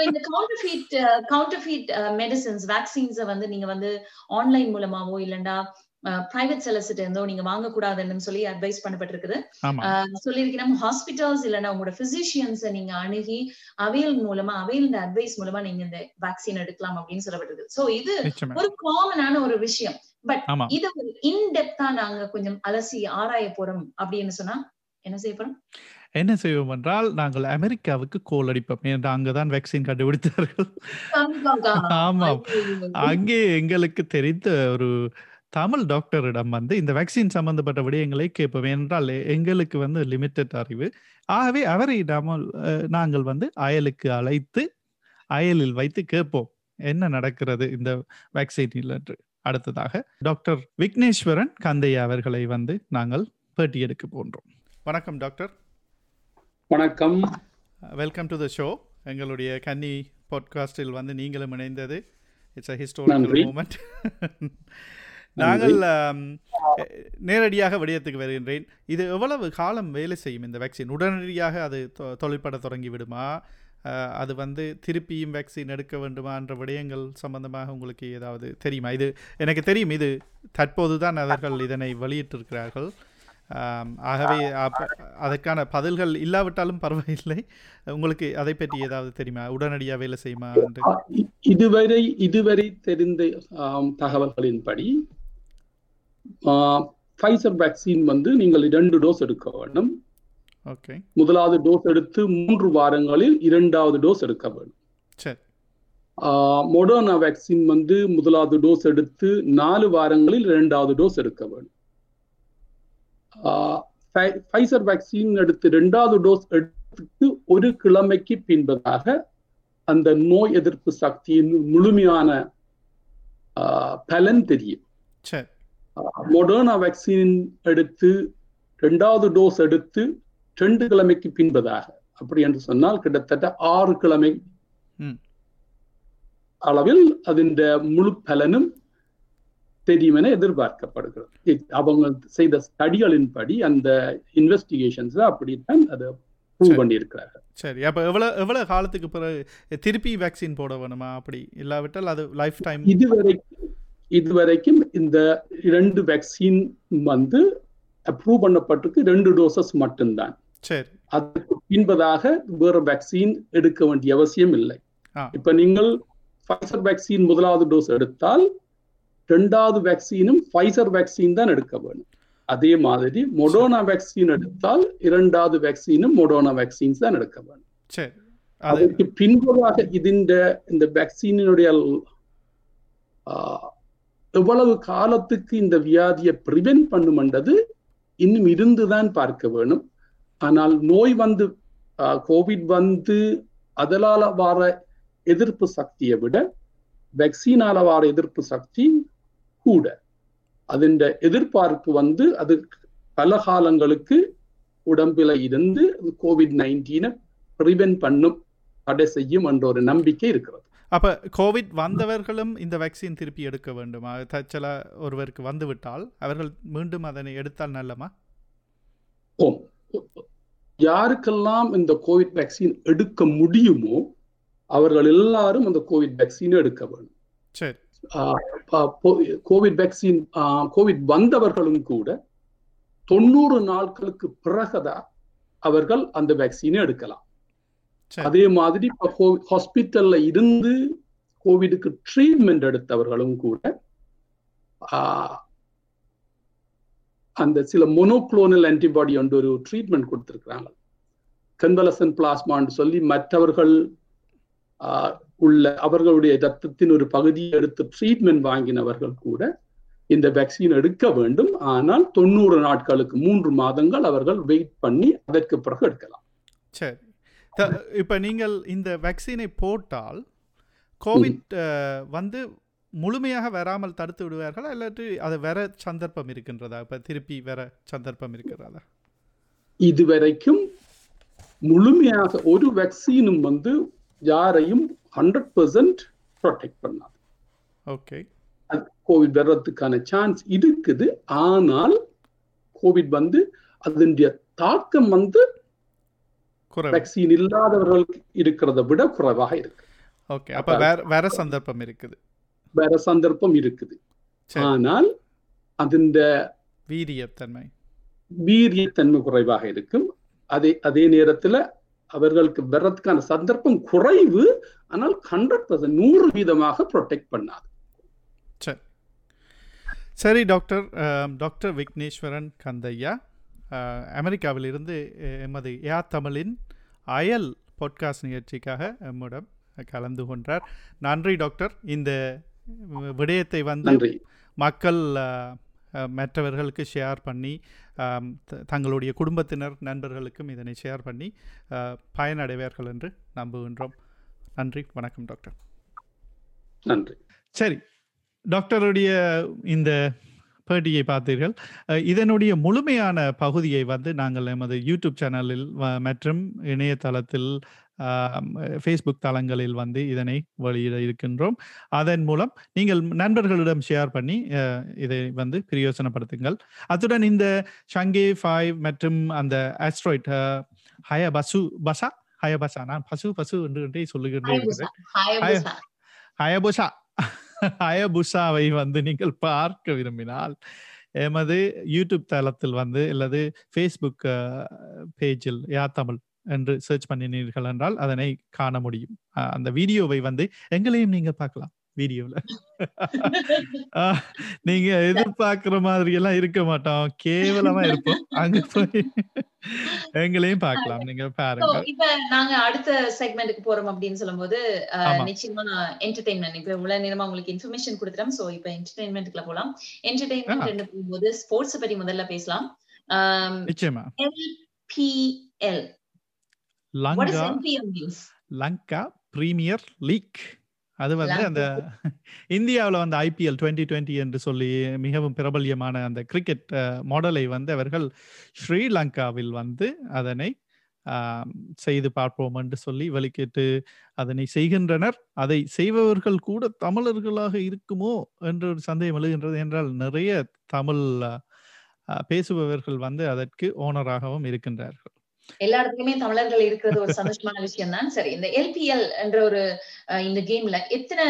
இந்த கவுண்டர்ஃபீட் கவுண்டர்ஃபீட் மெடிசன்ஸ் வேக்சின்ஸ வந்து நீங்க வந்து ஆன்லைன் மூலமாவோ இல்லண்டா பிரைவேட் செலர்ஸ்கிட்ட இருந்தோ நீங்க வாங்கக்கூடாதுன்னு சொல்லி அட்வைஸ் பண்ணப்பட்டிருக்குது. ஆஹ் சொல்லியிருக்கிறோம் ஹாஸ்பிட்டல்ஸ் இல்லைன்னா உங்களோட பிசிஷியன்ஸை நீங்க அணுகி அவையல் மூலமா அவையல் அட்வைஸ் மூலமா நீங்க இந்த வேக்சின் எடுக்கலாம் அப்படின்னு சொல்லப்பட்டிருக்கு சோ இது ஒரு காமனான ஒரு விஷயம். பட் இத ஒரு இன்டெப்தா நாங்க கொஞ்சம் அலசி ஆராய போறோம் அப்படின்னு சொன்னா என்ன செய்ய போறோம்? என்ன செய்வோம் என்றால் நாங்கள் அமெரிக்காவுக்கு கோல் அடிப்போம். என்று அங்குதான் வேக்சின் கண்டுபிடித்தார்கள். ஆமாம். அங்கே எங்களுக்கு தெரிந்த ஒரு தமிழ் டாக்டரிடம் வந்து இந்த வேக்சின் சம்பந்தப்பட்ட விடயங்களை கேட்போம் என்றால் எங்களுக்கு வந்து லிமிட்டட் அறிவு. ஆகவே அவரை நாமல் அஹ், நாங்கள் வந்து அயலுக்கு அழைத்து அயலில் வைத்து கேட்போம். என்ன நடக்கிறது இந்த வேக்சினில் என்று. அடுத்ததாக டாக்டர் விக்னேஸ்வரன் கந்தையா அவர்களை வந்து நாங்கள் பேட்டி எடுக்க போன்றோம். வணக்கம் டாக்டர். வணக்கம். வெல்கம் டு த ஷோ எங்களுடைய கன்னி பாட்காஸ்டில் வந்து நீங்களும் இணைந்தது. It's a historical. மூமெண்ட் நாங்கள் நேரடியாக விடயத்துக்கு வருகின்றேன். இது எவ்வளவு காலம் வேலை செய்யும் இந்த வேக்சின் உடனடியாக அது தொ- தொழிற்பட தொடங்கி விடுமா அது வந்து திருப்பியும் வேக்சின் எடுக்க வேண்டுமான்ற விடயங்கள் சம்பந்தமாக உங்களுக்கு ஏதாவது தெரியுமா? இது எனக்கு தெரியும் இது தற்போது தான் அவர்கள் இதனை வெளியிட்டிருக்கிறார்கள். ஆகவே அப்ப- அதற்கான பதில்கள் இல்லாவிட்டாலும் பரவாயில்லை. உங்களுக்கு அதை பற்றி ஏதாவது தெரியுமா? உடனடியாக வேலை செய்யுமா என்று? இதுவரை இதுவரை தெரிந்த தகவல்களின்படி ஃபைசர் வேக்சின் வந்து நீங்கள் இரண்டு டோஸ் எடுக்க வேண்டும். ஓகே முதலாவது டோஸ் எடுத்து மூன்று வாரங்களில் இரண்டாவது டோஸ் எடுக்க வேண்டும். சரி. மொடர்னா வேக்சின் வந்து முதலாவது டோஸ் எடுத்து நாலு வாரங்களில் இரண்டாவது டோஸ் எடுக்க வேண்டும். ஃபைசர் வேக்சின் எடுத்து இரண்டாவது டோஸ் எடுத்து ஒரு கிழமைக்கு பின்பதாக அந்த நோய் எதிர்ப்பு சக்தியின் முழுமையான பலன் தெரியும். சரி. மொடர்னா வேக்சின் எடுத்து ரெண்டாவது டோஸ் எடுத்து ரெண்டு கிழமைக்கு பின்பதாக அப்படி என்று சொன்னால் கிட்டத்தட்ட ஆறு கிழமை. அளவில் அதன் முழு பலனும் தெரியும் என எதிர்பார்க்கப்படுகிறது அவங்க செய்த ஸ்டடிகளின்படி அந்த இன்வெஸ்டிகேஷன்ஸ் அப்படித்தான் அதை. பண்ணியிருக்கிறார்கள் சரி அப்போ எவ்வளோ எவ்வளோ காலத்துக்கு பிறகு திருப்பி வேக்சின் போட வேணுமா அப்படி இல்லாவிட்டால் அது லைஃப் டைம் இதுவரைக்கும் இதுவரைக்கும் இந்த ரெண்டு வேக்சின் வந்து அப்ரூவ் பண்ணப்பட்டிருக்கு. ரெண்டு டோசஸ் மட்டும்தான். அதுக்கு பின்பதாக வேற வேக்சின் எடுக்க வேண்டிய அவசியம் இல்லை. இப்ப நீங்கள் ஃபைசர் வேக்சின் முதலாவது டோஸ் எடுத்தால் ரெண்டாவது வேக்சினும் ஃபைசர் வேக்சின் தான் எடுக்க வேணும். அதே மாதிரி மொடோனா வேக்சின் எடுத்தால் இரண்டாவது வேக்சினும் மொடோனா வேக்சின்ஸ் தான் எடுக்க வேணும். அதற்கு பின்பதாக இதுண்ட இந்த வேக்சினுடைய எவ்வளவு காலத்துக்கு இந்த வியாதியை பிரிவென்ட் பண்ணுமன்றது இன்னும் இருந்துதான் பார்க்க வேணும். ஆனால் நோய் வந்து கோவிட் வந்து அதனால வார எதிர்ப்பு சக்தியை விட வெக்சினால வார எதிர்ப்பு சக்தி கூட. அதன் எதிர்பார்ப்பு வந்து அது பல காலங்களுக்கு உடம்பில் இருந்து கோவிட் நைன்டீனை ப்ரிவென்ட் பண்ணும் தடை செய்யும் என்ற ஒரு நம்பிக்கை இருக்கிறது. அப்போ கோவிட் வந்தவர்களும் இந்த வேக்சின் திருப்பி எடுக்க வேண்டுமா? தச்சல ஒருவருக்கு வந்துவிட்டால் அவர்கள் மீண்டும் அதனை எடுத்தால் நல்லமா? ஓம் யாருக்கெல்லாம் இந்த கோவிட் வேக்சின் எடுக்க முடியுமோ அவர்கள் எல்லாரும் அந்த கோவிட் வேக்சின் எடுக்க வேண்டும். சரி. கோவிட் வேக்சின் கோவிட் வந்தவர்களும் கூட தொண்ணூறு நாட்களுக்கு பிறகுதான் அவர்கள் அந்த வேக்சினை எடுக்கலாம். அதே மாதிரி இப்போ ஹாஸ்பிட்டல்ல இருந்து கோவிடுக்கு ட்ரீட்மெண்ட் எடுத்தவர்களும் கூட அந்த சில மொனோக்ளோனல் ஆன்டிபாடி என்ற ஒரு ட்ரீட்மெண்ட் கொடுத்திருக்கிறாங்க. கன்வலசன் பிளாஸ்மான்னு சொல்லி மற்றவர்கள் உள்ள அவர்களுடைய ரத்தத்தின் ஒரு பகுதியை எடுத்து ட்ரீட்மெண்ட் வாங்கினவர்கள் கூட இந்த வேக்சின் எடுக்க வேண்டும். ஆனால் தொண்ணூறு நாட்களுக்கு மூன்று மாதங்கள் அவர்கள் வெயிட் பண்ணி அதற்கு பிறகு எடுக்கலாம். சரி. இப்ப நீங்கள் இந்த வேக்சினை போட்டால் கோவிட் வந்து முழுமையாக வராமல் தடுத்து விடுவார்களா? இல்லாட்டி அது வேற சந்தர்ப்பம் இருக்கின்றதா? இப்ப திருப்பி வேற சந்தர்ப்பம் இருக்கிறதா இதுவரைக்கும் முழுமையாக ஒரு வேக்சினும் வந்து யாரையும் ஹண்ட்ரட் பர்சன்ட் ப்ரொடெக்ட் பண்ணாது. ஓகே கோவிட் வர்றதுக்கான சான்ஸ் இருக்குது. ஆனால் கோவிட் வந்து அதனுடைய தாக்கம் வந்து வேக்சின் இல்லாதவர்களுக்கு இருக்கிறத விட குறைவாக இருக்கு. ஓகே அப்ப வேற வேற சந்தர்ப்பம் இருக்குது. வேற சந்தர்ப்பம் இருக்குது. ஆனால் அதன் வீரியத்தன்மை. வீரியத்தன்மை குறைவாக இருக்கும். அதே அதே நேரத்துல அவர்களுக்கு வர்றதுக்கான சந்தர்ப்பம் குறைவு ஆனால் ஹண்ட்ரட் பர்சன்ட் நூறு வீதமாக ப்ரொடெக்ட் பண்ணாது. சரி. சரி டாக்டர் டாக்டர் விக்னேஸ்வரன் கந்தையா? அமெரிக்காவிலிருந்து எமது யா தமிழின் அயல் பாட்காஸ்ட் நிகழ்ச்சிக்காக எம்மிடம் கலந்து கொண்டார். நன்றி டாக்டர். இந்த விடயத்தை வந்து மக்கள் மற்றவர்களுக்கு ஷேர் பண்ணி தங்களுடைய குடும்பத்தினர் நண்பர்களுக்கும் இதனை ஷேர் பண்ணி பயனடைவார்கள் என்று நம்புகின்றோம். நன்றி. வணக்கம் டாக்டர். நன்றி. சரி. டாக்டருடைய இந்த பேட்டியை பார்த்தீர்கள். இதனுடைய முழுமையான பகுதியை வந்து நாங்கள் எமது யூடியூப் சேனலில் மற்றும் இணையதளத்தில் ஃபேஸ்புக் தளங்களில் வந்து இதனை வெளியிட இருக்கின்றோம். அதன் மூலம் நீங்கள் நண்பர்களிடம் ஷேர் பண்ணி இதை வந்து பிரயோசனப்படுத்துங்கள். அத்துடன் இந்த ஷங்கே ஃபைவ் மற்றும் அந்த ஆஸ்ட்ராய்ட் ஹய பசு பசா ஹய பசா நான் பசு பசு என்று என்றே சொல்லுகின்றே இருக்கிறேன். ஹாயபுசா அயபுஷாவை வந்து நீங்கள் பார்க்க விரும்பினால் எமது யூடியூப் தளத்தில் வந்து அல்லது ஃபேஸ்புக் பேஜில் யா தமிழ் என்று சர்ச் பண்ணினீர்கள் என்றால் அதனை காண முடியும். அந்த வீடியோவை வந்து எங்களையும் நீங்க பார்க்கலாம் வீடியோல நீங்க எதிர்பார்க்கிற மாதிரி எல்லாம் இருக்க மாட்டோம். கேவலமா இருப்போம். அங்க போய் எங்களையும் பார்க்கலாம். நீங்க பாருங்க. இப்ப நாங்க அடுத்த செக்மெண்ட்டுக்கு போறோம் அப்படின்னு சொல்லும்போது. நிச்சயமா என்டர்டைன்மெண்ட் இப்ப இவ்வளவு நேரமா உங்களுக்கு இன்ஃபர்மேஷன் கொடுத்துட்டோம். சோ இப்ப என்டர்டைன்மெண்ட்க்குள்ள போலாம். என்டர்டைன்மெண்ட் போகும்போது ஸ்போர்ட்ஸ் பத்தி முதல்ல பேசலாம். நிச்சயமா. LPL Lanka Lanka premier league அது வந்து அந்த இந்தியாவில் வந்து ஐபிஎல் டுவெண்ட்டி டுவெண்ட்டி என்று சொல்லி மிகவும் பிரபல்யமான அந்த கிரிக்கெட் மாடலை வந்து அவர்கள் ஸ்ரீலங்காவில் வந்து அதனை செய்து பார்ப்போம் என்று சொல்லி வெளிக்கிட்டு அதனை செய்கின்றனர். அதை செய்பவர்கள் கூட தமிழர்களாக இருக்குமோ என்ற ஒரு சந்தேகம் எழுகின்றது என்றால் நிறைய தமிழ் பேசுபவர்கள் வந்து அதற்கு ஓனராகவும் இருக்கின்றார்கள். எல்லா இடத்துலயுமே தமிழர்கள் இருக்கிறது ஒரு சந்தோஷமான விஷயம் தான் சரி இந்த எல்பிஎல் என்ற ஒரு இந்த கேம்ல எத்தனை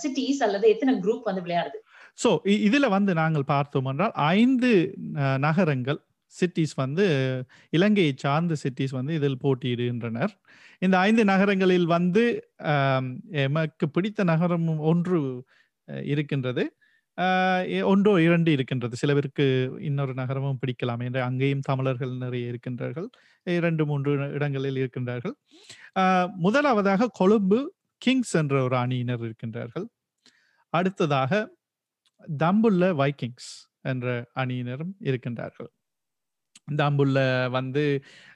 சிட்டிஸ் அல்லது எத்தனை குரூப் வந்து விளையாடுது? சோ இதுல வந்து நாங்கள் பார்த்தோம் என்றால் ஐந்து நகரங்கள் சிட்டிஸ் வந்து இலங்கையை சார்ந்த சிட்டிஸ் வந்து இதில் போட்டியிடுகின்றனர். இந்த ஐந்து நகரங்களில் வந்து எமக்கு பிடித்த நகரம் ஒன்று இருக்கின்றது. ஒன்றோ இரண்டு இருக்கின்றது. சில பேருக்கு இன்னொரு நகரமும் பிடிக்கலாம் என்று அங்கேயும் தமிழர்கள் நிறைய இருக்கின்றார்கள். இரண்டு மூன்று இடங்களில் இருக்கின்றார்கள். முதலாவதாக கொழும்பு கிங்ஸ் என்ற ஒரு அணியினர் இருக்கின்றார்கள். அடுத்ததாக தம்புள்ள வைக்கிங்ஸ் என்ற அணியினரும் இருக்கின்றார்கள். தம்புள்ள வந்து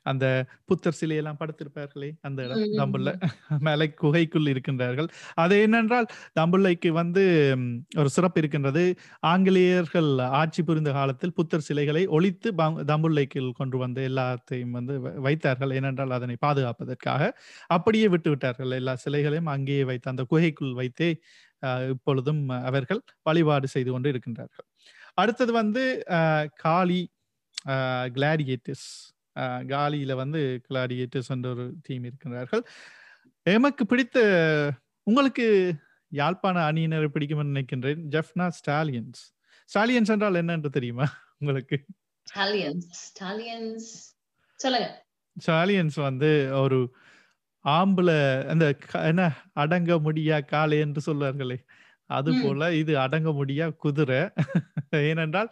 அந்த புத்தர் சிலையெல்லாம் படுத்திருப்பார்களே அந்த இடம் ம். தம்புள்ள மலை குகைக்குள் இருக்கின்றார்கள். அது என்னென்றால் தம்புள்ளைக்கு வந்து ஒரு சிறப்பு இருக்கின்றது. ஆங்கிலேயர்கள் ஆட்சி புரிந்த காலத்தில் புத்தர் சிலைகளை ஒழித்து தம்புள்ளைக்குள் கொண்டு வந்து எல்லாத்தையும் வந்து வ- வைத்தார்கள். ஏனென்றால் அதனை பாதுகாப்பதற்காக. அப்படியே விட்டு விட்டார்கள். எல்லா சிலைகளையும் அங்கேயே வைத்து அந்த குகைக்குள் வைத்தே இப்பொழுதும் அவர்கள் வழிபாடு செய்து கொண்டு இருக்கின்றார்கள். அடுத்தது வந்து காளி கிளாடியேட்டர்ஸ் காலியில வந்து கிளாடியேட்டர்ஸ் என்ற ஒரு டீம் இருக்கின்றார்கள். எமக்கு பிடித்த உங்களுக்கு யாழ்ப்பாண அணியினரை பிடிக்கும்னு நினைக்கின்றேன். ஜெஃப்னா ஸ்டாலியன்ஸ் ஸ்டாலியன்ஸ் என்றால் என்ன என்று தெரியுமா உங்களுக்கு? ஸ்டாலியன்ஸ் வந்து ஒரு ஆம்பளை அந்த என்ன அடங்க முடியா காளை என்று சொல்வார்களே. அது. போல இது அடங்க முடியா குதிரை. ஏனென்றால்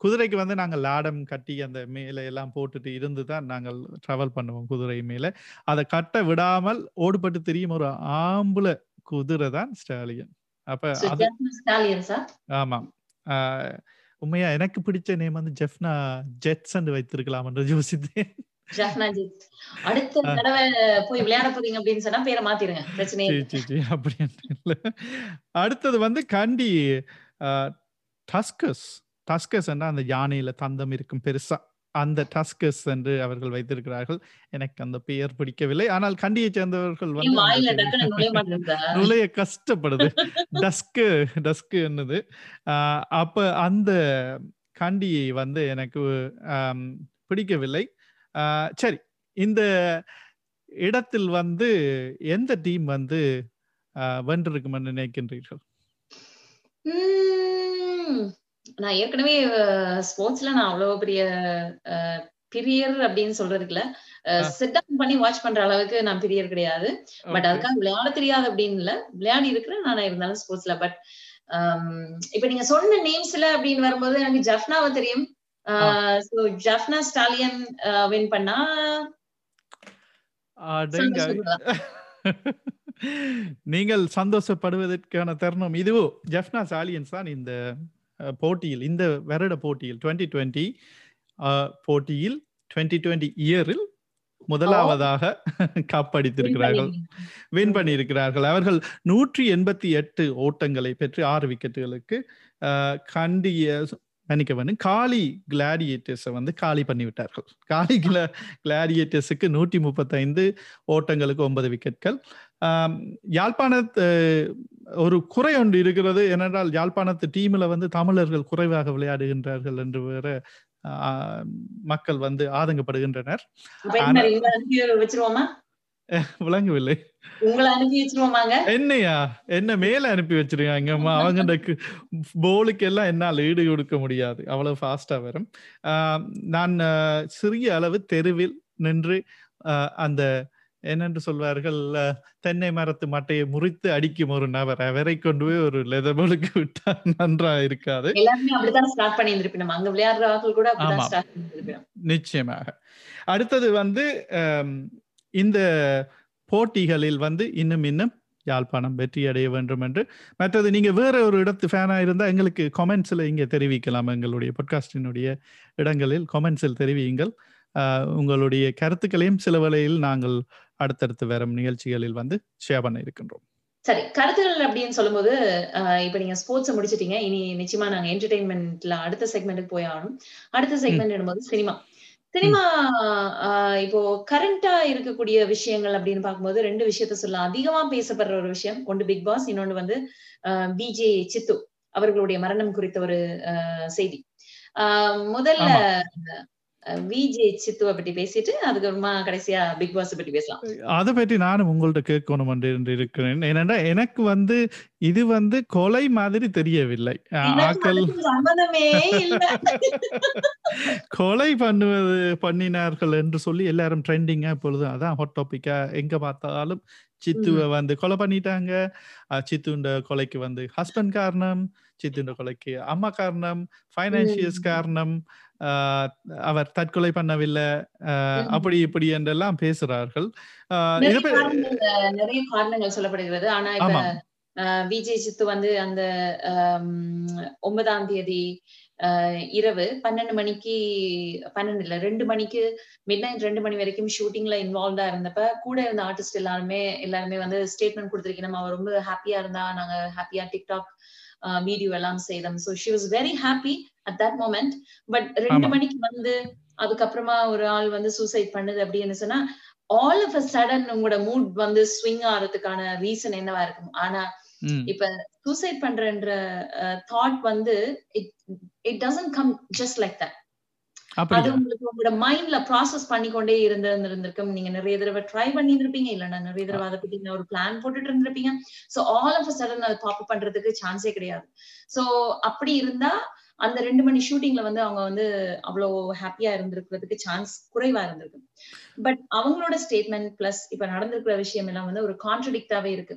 குதிரைக்கு வந்து நாங்கள் லாடம் கட்டி அந்த மேலே எல்லாம் போட்டுட்டு இருந்து தான் நாங்கள் டிராவல் பண்ணுவோம் குதிரை மேல. அதை கட்ட விடாமல் ஓடுபட்டு தெரியும் ஒரு ஆம்பளை குதிரை தான் ஸ்டாலியன் அப்ப ஆஹ் உண்மையா எனக்கு பிடிச்ச நேம் வந்து ஜெஃப்னா ஜெட்ஸ் என்று வைத்திருக்கலாம் என்று யோசித்தேன். ஜஃப்னா ஜித் அடுத்த தடவை போய் விளையாட போறீங்க அப்படின்னு சொன்னா பேரை மாத்திருங்க. பிரச்சனையே சரி இல்லை. சரி சரி அப்படி அடுத்தது வந்து கண்டி டஸ்கஸ் டஸ்கஸ் என்ற அந்த யானையில தந்தம் இருக்கும் பெருசா. அந்த டஸ்கஸ் என்று அவர்கள் வைத்திருக்கிறார்கள். எனக்கு அந்த பெயர் பிடிக்கவில்லை. ஆனால் கண்டியை சேர்ந்தவர்கள் வந்து நுழைய கஷ்டப்படுது. டஸ்க்கு டஸ்க்கு என்னது? ஆஹ் அப்ப அந்த கண்டியை வந்து எனக்கு பிடிக்கவில்லை. ஆஹ் சரி. இந்த இடத்தில் வந்து எந்த டீம் வந்து ஆஹ் வென்றிருக்கும்னு நினைக்கின்றீர்கள்? நான் ஏற்கனவே ஸ்போர்ட்ஸ்ல நான் அவ்வளவு பெரிய பிரியர் அப்படின்னு சொல்றதுக்குல சிட் டவுன் பண்ணி வாட்ச் பண்ற அளவுக்கு நான் பிரியர் கிடையாது. பட். அதுக்காக விளையாட தெரியாது அப்படின்னு இல்ல. விளையாடி இருக்கிறேன் நான் இருந்தாலும் ஸ்போர்ட்ஸ்ல பட் இப்ப நீங்க சொன்ன நேம்ஸ்ல அப்படின்னு வரும்போது எனக்கு ஜஃப்னாவை தெரியும். சோ ஜஃப்னா ஸ்டாலியன் வின் பண்ணா. நீங்கள் சந்தோஷப்படுவதற்கான தருணம் இதுவோ ஜெஃப்னா சாலியன்ஸ் தான் இந்த போட்டியில் இந்த வருட போட்டியில் டுவெண்ட்டி டுவெண்ட்டி போட்டியில் டுவெண்ட்டி டுவெண்ட்டி இயரில் முதலாவதாக கப் அடித்திருக்கிறார்கள். வின் பண்ணியிருக்கிறார்கள். அவர்கள் நூற்றி எண்பத்தி எட்டு ஓட்டங்களை பெற்று ஆறு விக்கெட்டுகளுக்கு கண்டிய மன்னிக்க வேண்டும் காலி கிளாடியேட்டர்ஸை வந்து காலி பண்ணி விட்டார்கள் காலி கிளா கிளாடியேட்டர்ஸுக்கு நூற்றி முப்பத்தைந்து ஓட்டங்களுக்கு ஒன்பது விக்கெட்கள். ஆம், யாழ்ப்பாணத்து ஒரு குறை ஒன்று இருக்கிறது ஏனென்றால் யாழ்ப்பாணத்து டீமில் வந்து தமிழர்கள் குறைவாக விளையாடுகின்றார்கள் என்று வேற மக்கள் வந்து ஆதங்கப்படுகின்றனர். விளங்கவில்லை. உங்களை அனுப்பி வச்சிருவோமாங்க? என்னையா? என்ன மேல அனுப்பி வச்சிருக்காங்க அம்மா அவங்க போலுக்கு எல்லாம் என்னால் ஈடு கொடுக்க முடியாது. அவ்வளவு ஃபாஸ்டா வரும். நான் சிறிய அளவு தெருவில் நின்று அந்த என்னென்று சொல்வார்கள் தென்னை மரத்து மட்டையை முறித்து அடிக்கும் ஒரு நபர். அவரை கொண்டு போய் ஒரு லெதபலுக்கு விட்டா நன்றா இருக்காது. நிச்சயமாக. அடுத்தது வந்து இந்த போட்டிகளில் வந்து இன்னும் இன்னும் யாழ்ப்பாணம் வெற்றி அடைய வேண்டும் என்று. மற்றது நீங்க வேற ஒரு இடத்து ஃபேனா இருந்தா எங்களுக்கு கமெண்ட்ஸ்ல இங்க தெரிவிக்கலாம். எங்களுடைய பாட்காஸ்டினுடைய இடங்களில் கமெண்ட்ஸில் தெரிவியுங்கள். உங்களுடைய கருத்துக்களையும் சில வேளையில் நாங்கள் அடுத்தடுத்து வரும் நிகழ்ச்சிகளில் வந்து ஷேர் பண்ண இருக்கின்றோம். சரி கருத்துகள் அப்படின்னு சொல்லும்போது இப்ப நீங்க ஸ்போர்ட்ஸ் முடிச்சிட்டீங்க. இனி நிச்சயமா நாங்க என்டர்டைன்மெண்ட்ல அடுத்த செக்மெண்ட்டுக்கு போய் ஆகணும். அடுத்த செக்மெண்ட் போது சினிமா சினிமா ஆஹ், இப்போ கரண்டா இருக்கக்கூடிய விஷயங்கள் அப்படின்னு பார்க்கும்போது ரெண்டு விஷயத்த சொல்லலாம். அதிகமா பேசப்படுற ஒரு விஷயம் ஒன்று பிக் பாஸ் இன்னொன்னு வந்து பிஜே சித்து அவர்களுடைய மரணம் குறித்த ஒரு அஹ், செய்தி. ஆஹ், முதல்ல விஜே சித்துவை பத்தி பேசிட்டு அதுக்கப்புறமா கடைசியா பிக் பாஸ் பத்தி பேசலாம். அதை பற்றி நானும் உங்கள்ட்ட கேட்கணும் என்று இருக்கிறேன். ஏனென்றா எனக்கு வந்து இது வந்து கொலை மாதிரி தெரியவில்லை. ஆக்கள் கொலை பண்ணுவது பண்ணினார்கள் என்று சொல்லி எல்லாரும் ட்ரெண்டிங்கா இப்பொழுது அதான் ஹாட் டாபிக்கா எங்க பார்த்தாலும் சித்துவை வந்து கொலை பண்ணிட்டாங்க. சித்துண்ட கொலைக்கு வந்து ஹஸ்பண்ட் காரணம். சித்துண்ட கொலைக்கு அம்மா காரணம் ஃபைனான்சியஸ். காரணம் அவர் தற்கொலை பண்ணவில்லை. அப்படி இப்படி என்றெல்லாம் பேசுறார்கள் நிறைய காரணங்கள் சொல்லப்படுகிறது. ஆனா இப்ப விஜய் சித்து வந்து அந்த ஒன்பதாம் தேதி இரவு பன்னெண்டு மணிக்கு பன்னெண்டு இல்ல ரெண்டு மணிக்கு மிட் நைட் ரெண்டு மணி வரைக்கும் ஷூட்டிங்ல இன்வால்வ்டா இருந்தப்ப கூட இருந்த ஆர்டிஸ்ட் எல்லாருமே எல்லாருமே வந்து ஸ்டேட்மெண்ட் கொடுத்திருக்கணும். அவ ரொம்ப ஹாப்பியா இருந்தா நாங்க ஹாப்பியா டிக்டாக் வீடியோ எல்லாம் செய்தோம். So she was very happy at that moment but ரெண்டு. மணிக்கு வந்து அதுக்கப்புறமா ஒரு ஆள் வந்து சூசைட் பண்ணுது அப்படின்னு சொன்னா ஆல் ஆஃப் அ சடன் உங்களோட மூட் வந்து ஸ்விங் ஆறதுக்கான ரீசன் என்னவா இருக்கும்? ஆனா இப்ப சூசைட் பண்றன்ற தாட் வந்து it it doesn't come just like that அது உங்களுக்கு உங்களோட மைண்ட்ல ப்ராசஸ் பண்ணிக்கொண்டே இருந்து இருந்திருக்கும் நீங்க நிறைய தடவை ட்ரை பண்ணி இருந்திருப்பீங்க இல்லைன்னா நிறைய தடவை அதை பத்தி ஒரு பிளான் போட்டுட்டு இருந்திருப்பீங்க சோ ஆல் ஆஃப் சடன் அதை பாப் பண்றதுக்கு சான்ஸே கிடையாது. சோ அப்படி இருந்தா அந்த ரெண்டு மணி ஷூட்டிங்ல வந்து அவங்க வந்து அவ்வளவு ஹாப்பியா இருந்திருக்கிறதுக்கு சான்ஸ் குறைவா இருந்திருக்கு பட் அவங்களோட ஸ்டேட்மெண்ட் பிளஸ் இப்ப நடந்திருக்கிற விஷயம் எல்லாம் வந்து ஒரு கான்ட்ரடிக்டாவே இருக்கு.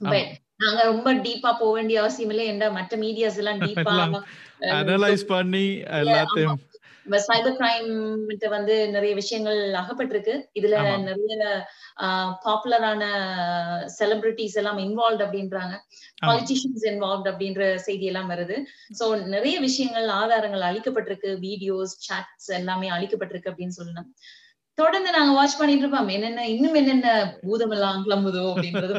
பட் நாங்க ரொம்ப டீப்பா போக வேண்டிய அவசியம் இல்லை. என்ற மற்ற மீடியாஸ் எல்லாம் டீப்பா அனலைஸ் பண்ணி எல்லாத்தையும் சைபர் கிரைம் வந்து நிறைய விஷயங்கள் அகப்பட்டிருக்கு. இதுல. நிறைய பாப்புலரான செலிபிரிட்டிஸ் எல்லாம் இன்வால்வ் அப்படின்றாங்க. பாலிட்டிஷியன்ஸ் இன்வால்வ் அப்படின்ற செய்தி எல்லாம் வருது. சோ நிறைய விஷயங்கள் ஆதாரங்கள் அளிக்கப்பட்டிருக்கு. வீடியோஸ் சாட்ஸ் எல்லாமே அளிக்கப்பட்டிருக்கு அப்படின்னு சொல்லணும். தொடர்ந்து நாங்க வாட்ச் பண்ணிட்டு இருப்போம் என்னென்ன இன்னும் என்னென்ன பூதம் எல்லாம் கிளம்புதோ அப்படின்றது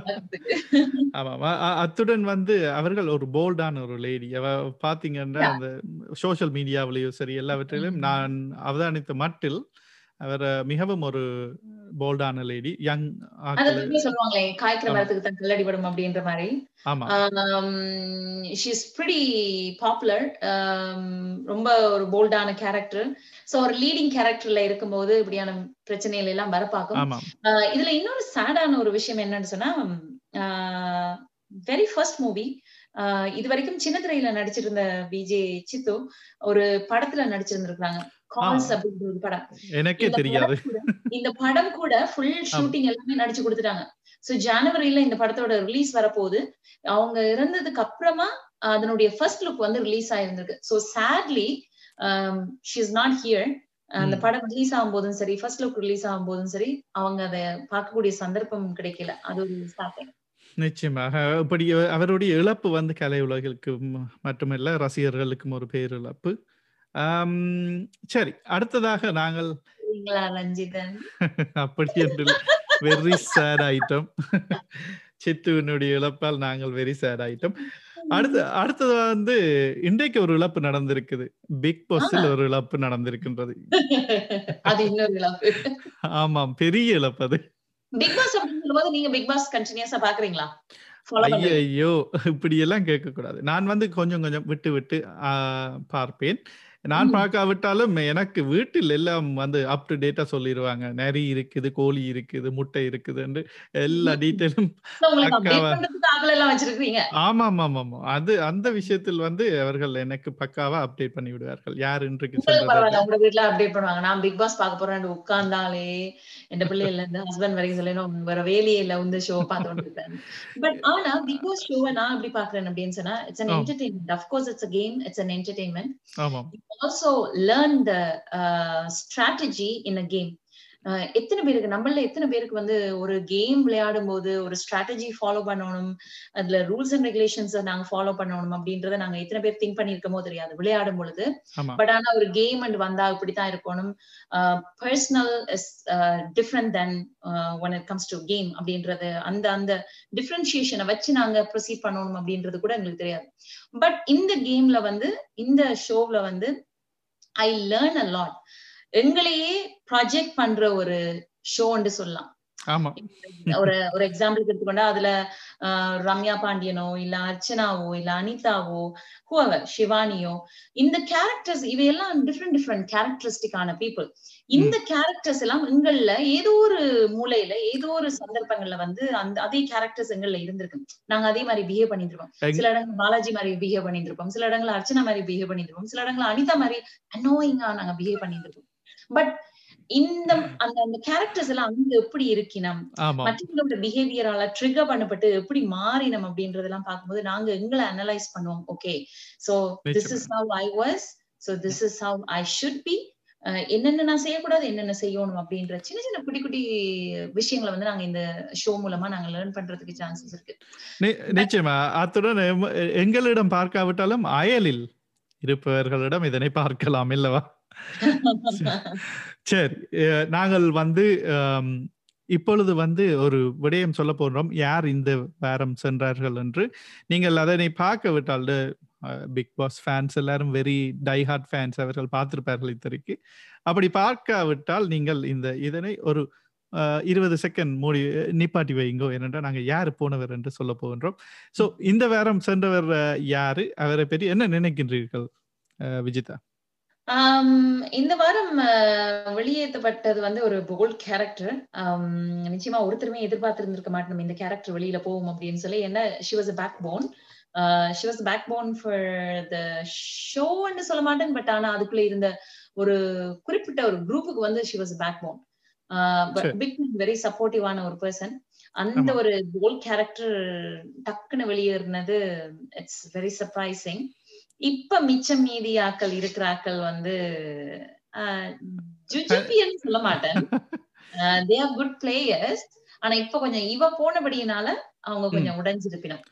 ஆமா அத்துடன் வந்து அவர்கள் ஒரு போல்டான ஒரு லேடி அவ பாத்தீங்கன்னா. அந்த சோஷியல் மீடியாவிலையும் சரி எல்லாவற்றிலும். நான் அவதானித்த மட்டில் அவர் மிகவும் ஒரு போல்டான லேடி யங் சொல்லுவாங்களே காய்க்கிற. மரத்துக்கு தான் கல்லடிபடும் அப்படின்ற மாதிரி. ஆமா. ஷீஸ் பிரிட்டி பாப்புலர் ரொம்ப ஒரு போல்டான கேரக்டர் சோ ஒரு லீடிங் கேரக்டர்ல இருக்கும்போது இப்படியான பிரச்சனைகள் எல்லாம் வர பார்க்கும் ஆமா. ஆஹ் இதுல இன்னொரு சேடான ஒரு விஷயம் என்னன்னு சொன்னா வெரி ஃபர்ஸ்ட் மூவி இது வரைக்கும் சின்ன திரையில நடிச்சிட்டு இருந்த விஜே சித்து ஒரு படத்துல நடிச்சிருந்திருக்காங்க கால்ஸ் அப்படின்ற ஒரு படம். எனக்கே தெரியாது. இந்த படம் கூட ஃபுல் ஷூட்டிங் எல்லாமே நடிச்சு கொடுத்துட்டாங்க. சோ ஜனவரியில இந்த படத்தோட ரிலீஸ் வரப்போகுது. அவங்க இறந்ததுக்கு அப்புறமா அதனுடைய ஃபர்ஸ்ட் லுக் வந்து release ஆயிருந்திருக்கு. So sadly she is not here அந்த. படம் ரிலீஸ் ஆகும் போதும் சரி ஃபர்ஸ்ட் லுக் ரிலீஸ் ஆகும் போதும் சரி அவங்க அதை பார்க்கக்கூடிய சந்தர்ப்பம் கிடைக்கல. அது ஒரு ஸ்டார்டிங் நிச்சயமாக. இப்படி அவருடைய இழப்பு வந்து கலை உலகிற்கு மட்டுமல்ல ரசிகர்களுக்கும் ஒரு பேரிழப்பு. சரி அடுத்ததாக நாங்கள் அப்படி என்று வெரி சேட் ஐட்டம் சித்துவினுடைய இழப்பால் நாங்கள் வெரி சேட் ஐட்டம் அடுத்து அடுத்தது வந்து இன்றைக்கு ஒரு இழப்பு நடந்திருக்குது. பிக் பாஸில் ஒரு இழப்பு நடந்திருக்கின்றது. ஆமாம் பெரிய இழப்பு அது. பிக் பாஸ் அப்படின்னு சொல்லும்போது நீங்க பிக் பாஸ் கண்டினியூஸா பாக்குறீங்களா ஐயோ இப்படி எல்லாம் கேட்க கூடாது நான் வந்து கொஞ்சம் கொஞ்சம் விட்டு விட்டு ஆஹ், பார்ப்பேன். நான். பார்க்காவிட்டாலும் எனக்கு வீட்டில் எல்லாம் வந்து அப் டு டேட்டா சொல்லிடுவாங்க நரி இருக்குது கோழி இருக்குது முட்டை இருக்குதுன்னு எல்லா டீட்டெயிலும் ஆமா ஆமா ஆமா ஆமா அது அந்த விஷயத்தில் வந்து அவர்கள் எனக்கு பக்காவா அப்டேட் பண்ணி விடுவார்கள். யார் இன்றைக்கு உங்க வீட்ல அப்டேட் பண்ணுவாங்க. நான் பிக் பாஸ் பார்க்க போறேன் உட்கார்ந்தாலே எந்த பிள்ளைல இருந்து ஹஸ்பண்ட் வரைக்கும் சொல்லணும் வேற வேலையே இல்ல இந்த ஷோ பார்த்து பட் ஆனா பிக் பாஸ் ஷோவை நான் எப்படி பாக்குறேன் அப்படின்னு சொன்னா it's an. Entertainment of course it's a game it's an entertainment also learn the uh, strategy in a game. எத்தனை பேருக்கு நம்மள எத்தனை பேருக்கு வந்து ஒரு கேம் விளையாடும் போது ஒரு ஸ்ட்ராட்டஜி ஃபாலோ பண்ணணும் அதுல ரூல்ஸ் அண்ட் ரெகுலேஷன்ஸ் நாங்க ஃபாலோ பண்ணணும் அப்படின்றத நாங்க எத்தனை பேர் திங்க் பண்ணிருக்கமோ தெரியாது விளையாடும் பொழுது. பட் ஆனா ஒரு கேம் அண்ட் வந்தா இப்படித்தான் இருக்கணும். Personal is different then when it comes to game அப்படின்றது அந்த அந்த டிஃபரன்சியேஷனை வச்சு நாங்க ப்ரொசீட் பண்ணணும் அப்படின்றது கூட எங்களுக்கு தெரியாது. பட் இந்த கேம்ல வந்து இந்த ஷோவ்ல வந்து ஐ லேர்ன் அ லாட் எங்களையே ப்ராஜெக்ட் பண்ற ஒரு ஷோன்னு சொல்லலாம். ஒரு ஒரு எக்ஸாம்பிளுக்கு எடுத்துக்கொண்டா அதுல ஆஹ் ரம்யா பாண்டியனோ இல்ல அர்ச்சனாவோ இல்ல அனிதாவோ ஹூவர் சிவானியோ இந்த கேரக்டர்ஸ் இவையெல்லாம் டிஃப்ரெண்ட் டிஃப்ரெண்ட் கேரக்டரிஸ்டிக்கான பீப்புள் இந்த கேரக்டர்ஸ் எல்லாம் எங்கள்ல ஏதோ ஒரு மூலையில ஏதோ ஒரு சந்தர்ப்பங்கள்ல வந்து அந்த அதே கேரக்டர்ஸ் எங்கள்ல இருந்திருக்கு. நாங்க அதே மாதிரி பிஹேவ் எங்க- சில இடங்கள் பாலாஜி மாதிரி பிஹேவ் பண்ணிட்டு இருப்போம் சில இடங்கள்ல அர்ச்சனா மாதிரி பிஹேவ் பண்ணிட்டு இருப்போம் சில இடங்கள்ல அனிதா மாதிரி அனோயிங்கா நாங்க பிஹேவ் பண்ணிட்டு இருப்போம் பட் இந்த அந்த அந்த கேரக்டர்ஸ் எல்லாம் அங்க எப்படி இருக்கினம்? மற்றவங்களோட பிஹேவியரால ட்ரிகர் பண்ணப்பட்டு எப்படி மாறினம் அப்படின்றதெல்லாம் பார்க்கும்போது நாங்க எங்களை அனலைஸ் பண்ணுவோம். Okay so this is how I was so this is how I should be என்னென்ன நான் செய்யக்கூடாது என்னென்ன செய்யணும் அப்படின்ற சின்ன சின்ன குட்டி குட்டி விஷயங்களை வந்து நாங்க இந்த ஷோ மூலமா நாங்க லேர்ன் பண்றதுக்கு சான்சஸ் இருக்கு. நிச்சயமா. அத்துடன் எங்களிடம் பார்க்காவிட்டாலும் அயலில். இருப்பவர்களிடம் இதனை பார்க்கலாம் இல்லவா? சரி நாங்கள் வந்து இப்பொழுது வந்து ஒரு விடயம் சொல்ல போன்றோம் யார் இந்த வாரம் சென்றார்கள் என்று. நீங்கள் அதனை பார்க்க விட்டால் பிக் பாஸ் ஃபேன்ஸ் எல்லாரும் வெரி டை ஹார்ட் ஃபேன்ஸ் அவர்கள் பார்த்திருப்பார்கள் இத்தனைக்கு. அப்படி பார்க்காவிட்டால் நீங்கள் இந்த இதனை ஒரு இருபது செகண்ட் மூடி நிப்பாட்டி வைங்கோ ஏனென்றால் நாங்கள் யார் போனவர் என்று சொல்ல போகின்றோம். ஸோ இந்த வாரம் சென்றவர் யாரு? அவரை பற்றி என்ன நினைக்கின்றீர்கள் அஹ், விஜிதா? இந்த வாரம் வெளியேற்றப்பட்டது வந்து ஒரு போல்ட் கேரக்டர் நிச்சயமா ஒருத்தருமே எதிர்பார்த்திருந்திருக்க மாட்டோம் இந்த கேரக்டர் வெளியில போகும் அப்படின்னு சொல்லி. என்ன she was backbone she was backbone for the ஷோன்னு சொல்ல மாட்டேன் பட் ஆனா அதுக்குள்ள இருந்த ஒரு குறிப்பிட்ட ஒரு குரூப்புக்கு வந்து she was backbone but. Big very சப்போர்ட்டிவான ஒரு பர்சன் அந்த. ஒரு போல்ட் கேரக்டர் டக்குன்னு வெளியேறினது இட்ஸ் வெரி சர்ப்ரைசிங் இப்ப மிச்சம் மீதி ஆக்கள் இருக்கிற ஆக்கள் வந்து ஜுஜுபின்னு சொல்ல மாட்டேன். தே ஆர் குட் பிளேயர்ஸ் ஆனா இப்ப கொஞ்சம் இவ போனபடியினால அவங்க கொஞ்சம் உடைஞ்சிருப்பினும்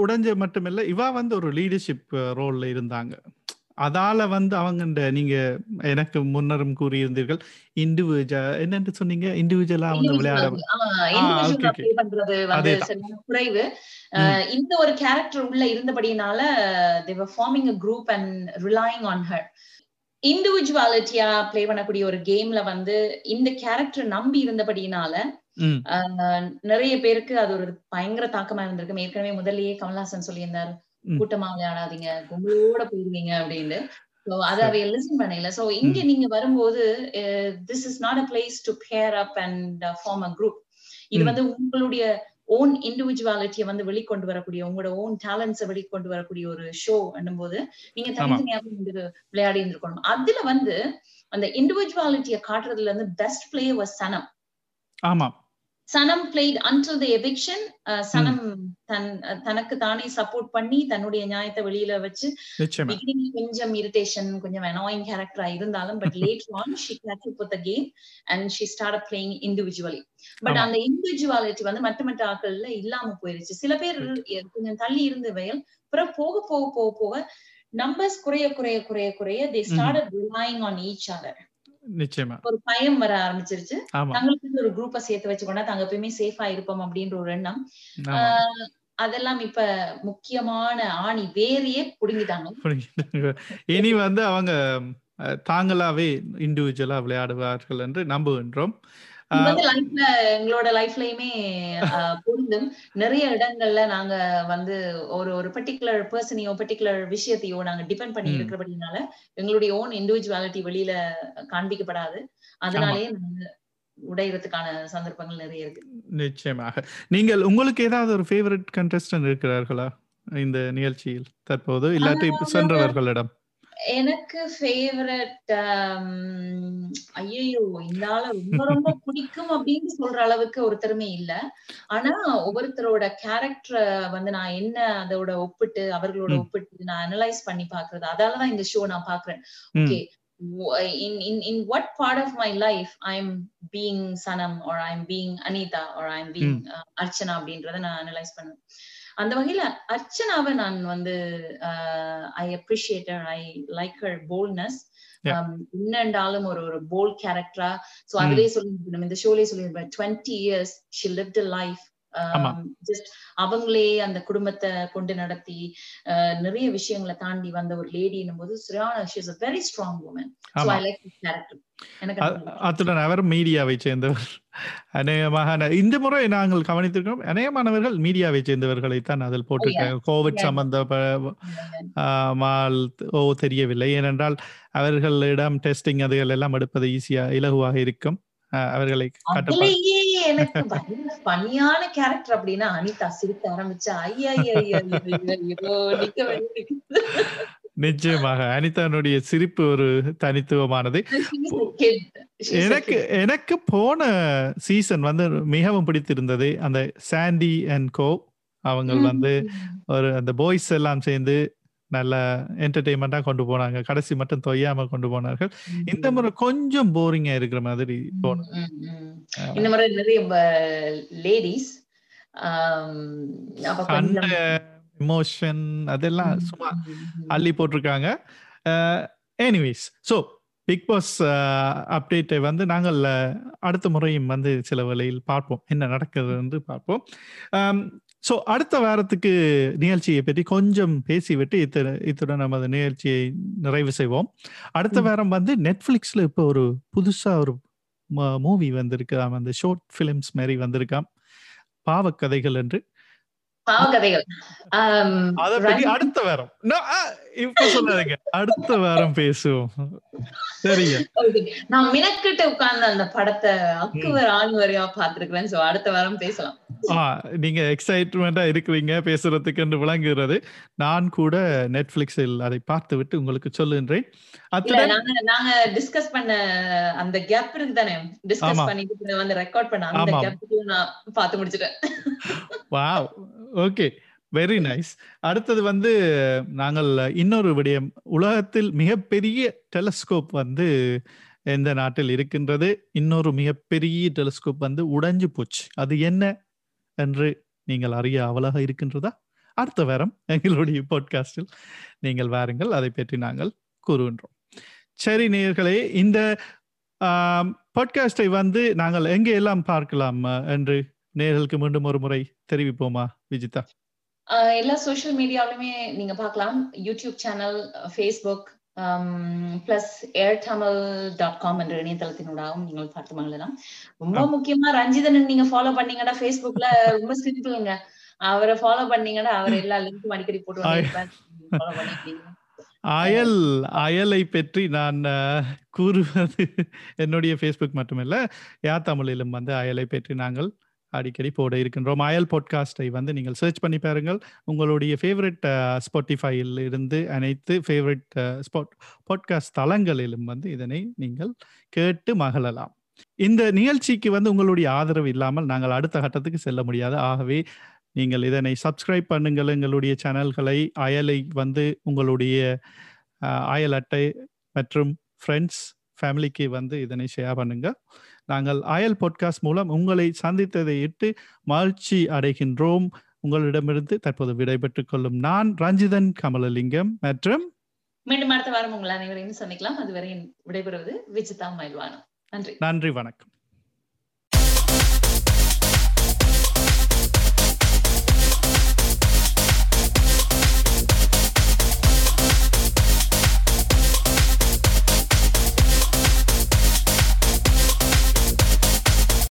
உடைஞ்ச மட்டுமில்ல இவா வந்து ஒரு லீடர்ஷிப் ரோல்ல இருந்தாங்க. அதால வந்து அவங்க நீங்க எனக்கு முன்னரும் கூறியிருந்தீர்கள் இண்டிவிஜுவல் என்னன்னு சொன்னீங்க? இண்டிவிஜுவலா விளையாட வந்து. சரியான குறைவு. இந்த ஒரு கேரக்டர் உள்ள இருந்தபடினால they were forming a group and relying on her இண்டிவிஜுவாலிட்டியா play பண்ணக்கூடிய ஒரு கேம்ல வந்து இந்த கேரக்டர் நம்பி இருந்தபடினால நிறைய பேருக்கு அது ஒரு பயங்கர தாக்கமா இருந்திருக்கு. ஏற்கனவே முதல்லயே கமல்ஹாசன் சொல்லியிருந்தார். கூட்டமா விளையாடாதீங்க கும்பலோட போயிருவீங்க அப்படின்னு அத சரி. அவைய லிசன் பண்ணல. சோ இங்க நீங்க வரும்போது this is not a place to pair up and form a group இது. வந்து உங்களுடைய ஓன் இண்டிவிஜுவாலிட்டியை வந்து வெளிக்கொண்டு வரக்கூடிய உங்களோட ஓன் டேலண்ட்ஸை வெளிக்கொண்டு வரக்கூடிய ஒரு ஷோ போது நீங்க தனித்தனியாக விளையாடி இருந்திருக்கணும். அதுல வந்து அந்த இண்டிவிஜுவாலிட்டியை காட்டுறதுல இருந்து பெஸ்ட் பிளேயர் வாஸ் சனம் ஆமா. Sanam played until the eviction Sanam தன் தனக்கு தானே சப்போர்ட் பண்ணி தன்னுடைய நியாயத்தை வெளியில வச்சு கொஞ்சம் இரிட்டேஷன் கொஞ்சம் அனாயிங் கேரக்டரா இருந்தாலும் but late on she catch up with game and she start playing individually but. அந்த இண்டிவிஜுவாலிட்டி வந்து மற்ற மற்ற ஆட்கள்ல இல்லாம போயிருச்சு. சில பேர் கொஞ்சம் தள்ளி இருந்து வயல் பிறகு போக போக போக போக நம்பர்ஸ் குறைய குறைய குறைய குறைய they start relying on each other நிச்சயமா. ஒரு பயம் வர ஆரம்பிச்சிருச்சு. தங்களுக்கு ஒரு குரூப்பை சேர்த்து வச்சுக்கொண்டா தாங்க எப்பயுமே சேஃபா இருப்போம் அப்படின்ற ஒரு எண்ணம். அதெல்லாம் இப்ப முக்கியமான ஆணி வேறையே புடுங்கிட்டாங்க. இனி வந்து அவங்க தாங்களாவே இண்டிவிஜுவலா விளையாடுவார்கள் என்று நம்புகின்றோம். வந்து லைஃப்ல எங்களோட லைஃப்லயுமே பொருந்தும். நிறைய இடங்கள்ல நாங்க வந்து ஒரு ஒரு பர்டிகுலர் பர்சனையோ பர்டிகுலர் விஷயத்தையோ நாங்க டிபெண்ட் பண்ணி. இருக்கிறபடினால எங்களுடைய ஓன் இண்டிவிஜுவாலிட்டி வெளியில காண்பிக்கப்படாது. அதனாலேயே உடையறதுக்கான சந்தர்ப்பங்கள் நிறைய இருக்கு. நிச்சயமாக. நீங்கள் உங்களுக்கு ஏதாவது ஒரு ஃபேவரட் கண்டஸ்டன்ட் இருக்கிறார்களா? இந்த நிகழ்ச்சியில் தற்போது? இல்லாட்டி சென்றவர்களிடம். எனக்கு ஃபேவரட் ஐயோ இந்த ஆள ரொம்ப ரொம்ப பிடிக்கும் அப்படின்னு சொல்ற அளவுக்கு ஒருத்தருமே இல்ல. ஆனா ஒவ்வொருத்தரோட கேரக்டரை வந்து நான் என்ன அதோட ஒப்பிட்டு அவர்களோட. ஒப்பிட்டு நான் அனலைஸ் பண்ணி பாக்குறது அதாலதான் இந்த ஷோ நான் பாக்குறேன். Okay in in in what part of my life i'm being sanam or i'm being anita or i'm being uh, archana அப்படின்றத நான் அனலைஸ் பண்ணுவேன். அந்த வகையில அர்ச்சனாவை நான் வந்து I appreciate I like her boldness Yeah. இன்னண்டாலும் ஒரு ஒரு போல்ட் கேரக்டரா சோ. அதுலயே சொல்லி நம்ம இந்த ஷோலயே சொல்லியிருப்பேன் twenty years she lived a life. Just அவங்களே அந்த குடும்பத்தை கொண்டு நடத்தி நிறைய விஷயங்களை தாண்டி வந்த ஒரு லேடின்னும் போது சரியான she is a very strong woman. So ஆமா. I like this character. எனக்கு அ- அது பிடிக்கும். அத்துடன் அவர் மீடியாவை சேர்ந்தவர். அநேகமாக இந்த முறை நாங்கள் கவனித்திருக்கிறோம் அநேகமானவர்கள் மீடியாவை சேர்ந்தவர்களை தான் அதில் போட்டிருக்காங்க கோவிட் Yeah. சம்பந்தமால் ஓ தெரியவில்லை. ஏனென்றால் அவர்களிடம் டெஸ்டிங் அதுகள் எல்லாம் எடுப்பது ஈஸியா இலகுவாக இருக்கும். அவர்களை கட்டுப்பா அதுலயே எனக்கு பயங்கர பணியான கேரக்டர் அப்படின்னா அனிதா. சிரிக்க ஆரம்பிச்சா ஐயா நிச்சயமாக. அனிதானுடைய சிரிப்பு ஒரு தனித்துவமானது. எனக்கு எனக்கு போன சீசன் வந்து மிகவும் பிடித்திருந்தது. அந்த சாண்டி அண்ட் கோ அவங்க வந்து ஒரு அந்த பாய்ஸ் எல்லாம் சேர்ந்து நல்ல என்டர்டெயின்மெண்டா கொண்டு போனாங்க. கடைசி மட்டும் தொய்யாம கொண்டு போனார்கள். இந்த முறை கொஞ்சம் போரிங்கா இருக்கிற மாதிரி போனது இந்த முறை நிறைய லேடிஸ் எமோஷன் அதெல்லாம் சும்மா. அள்ளி போட்டிருக்காங்க. எனிவேஸ் ஸோ பிக் பாஸ் அப்டேட்டை வந்து நாங்கள் அடுத்த முறையும் வந்து சில வேளையில் பார்ப்போம். என்ன நடக்குது என்று பார்ப்போம். ஸோ அடுத்த வாரத்துக்கு நிகழ்ச்சியை பற்றி கொஞ்சம் பேசிவிட்டு இத்துடன் இத்துடன் நமது நிகழ்ச்சியை நிறைவு செய்வோம். அடுத்த. வாரம் வந்து நெட்ஃப்ளிக்ஸில் இப்போ ஒரு புதுசாக ஒரு மூவி வந்திருக்கு அந்த ஷார்ட் ஃபிலிம்ஸ் மாதிரி வந்திருக்காம். பாவக்கதைகள் என்று. பாவக்கதைகள். அடுத்த வாரம். இப்ப சொல்லாதீங்க. அடுத்த வாரம் பேசுவோம். சரிங்க. நான் மினக்கிட்ட உட்கார்ந்து அந்த படத்தை அக்குவர் ஆண் வரையா பாத்துருக்கிறேன் சோ அடுத்த வாரம் பேசலாம். நீங்க எக்ஸைட்மெண்டா இருக்கிறீங்க. பேசுறதுக்கு என்று விளங்குகிறது. நான் கூட நெட்ஃபிளிக்ஸில் அதை பார்த்து விட்டு உங்களுக்கு அத்துடன் நாங்க நாங்க டிஸ்கஸ் பண்ண அந்த கேப் இருக்கு தானே? டிஸ்கஸ். பண்ணிட்டு வந்து ரெக்கார்ட் பண்ண அந்த. கேப்புக்கு நான் பார்த்து முடிச்சிட்டேன். வாவ் ஓகே வெரி நைஸ் அடுத்தது வந்து நாங்கள் இன்னொரு விடயம். உலகத்தில் மிகப்பெரிய டெலஸ்கோப் வந்து எந்த நாட்டில் இருக்கின்றது? இன்னொரு மிகப்பெரிய டெலஸ்கோப் வந்து உடைஞ்சு போச்சு. அது என்ன என்று நீங்கள் அறிய அவலாக இருக்கின்றதா? அடுத்த வாரம் எங்களுடைய பாட்காஸ்டில் நீங்கள் வாருங்கள். அதை பற்றி நாங்கள் கூறுகின்றோம். சரி நேர்களே இந்த பாட்காஸ்டை வந்து நாங்கள் எங்கே எல்லாம் பார்க்கலாம் என்று நேர்களுக்கு மீண்டும் ஒரு முறை தெரிவிப்போமா விஜிதா? எல்லா சோஷியல் மீடியாவிலுமே நீங்க பார்க்கலாம். YouTube channel Facebook plus air Tamil dot com என்ற இணையதளத்தினூடாகவும் நீங்கள் பார்த்து மகிழலாம். ரொம்ப. முக்கியமா ரஞ்சிதன் நீங்க ஃபாலோ பண்ணீங்கன்னா ஃபேஸ்புக்ல ரொம்ப சிம்பிள்ங்க அவரை ஃபாலோ பண்ணீங்கன்னா அவர் எல்லா லிங்க்கும் அடிக்கடி போட்டு அயல் அயலை பற்றி நான் கூறுவது என்னுடைய ஃபேஸ்புக் மட்டுமல்ல. யா தமிழிலும் வந்து அயலை பற்றி நாங்கள் அடிக்கடி போட இருக்கின்றோம். அயல் பாட்காஸ்டை வந்து நீங்கள் சர்ச் பண்ணி பாருங்கள். உங்களுடைய ஃபேவரட் ஸ்பாட்டிஃபையில் இருந்து அனைத்து ஃபேவரட் ஸ்பாட் பாட்காஸ்ட் தளங்களிலும் வந்து இதனை நீங்கள் கேட்டு மகிழலாம். இந்த நிகழ்ச்சிக்கு வந்து உங்களுடைய ஆதரவு இல்லாமல் நாங்கள் அடுத்த கட்டத்துக்கு செல்ல முடியாது. ஆகவே நீங்கள் இதனை சப்ஸ்கிரைப் பண்ணுங்கள். எங்களுடைய சேனல்களை அயலை வந்து உங்களுடைய அயல் அட்டை மற்றும் ஃப்ரெண்ட்ஸ் ஃபேமிலிக்கு வந்து இதனை ஷேர் பண்ணுங்கள். நாங்கள் அயல் பாட்காஸ்ட் மூலம் உங்களை சந்தித்ததை இட்டு மகிழ்ச்சி அடைகின்றோம். உங்களிடமிருந்து தற்போது விடைபெற்றுக் கொள்ளும் நான் ரஞ்சிதன் கமலலிங்கம் மற்றும் மீண்டும் அடுத்த வாரம் உங்கள் அனைவரையும் சந்திக்கலாம். அதுவரை விடைபெறுவது விஜிதா மயில்வானம் நன்றி. நன்றி வணக்கம்.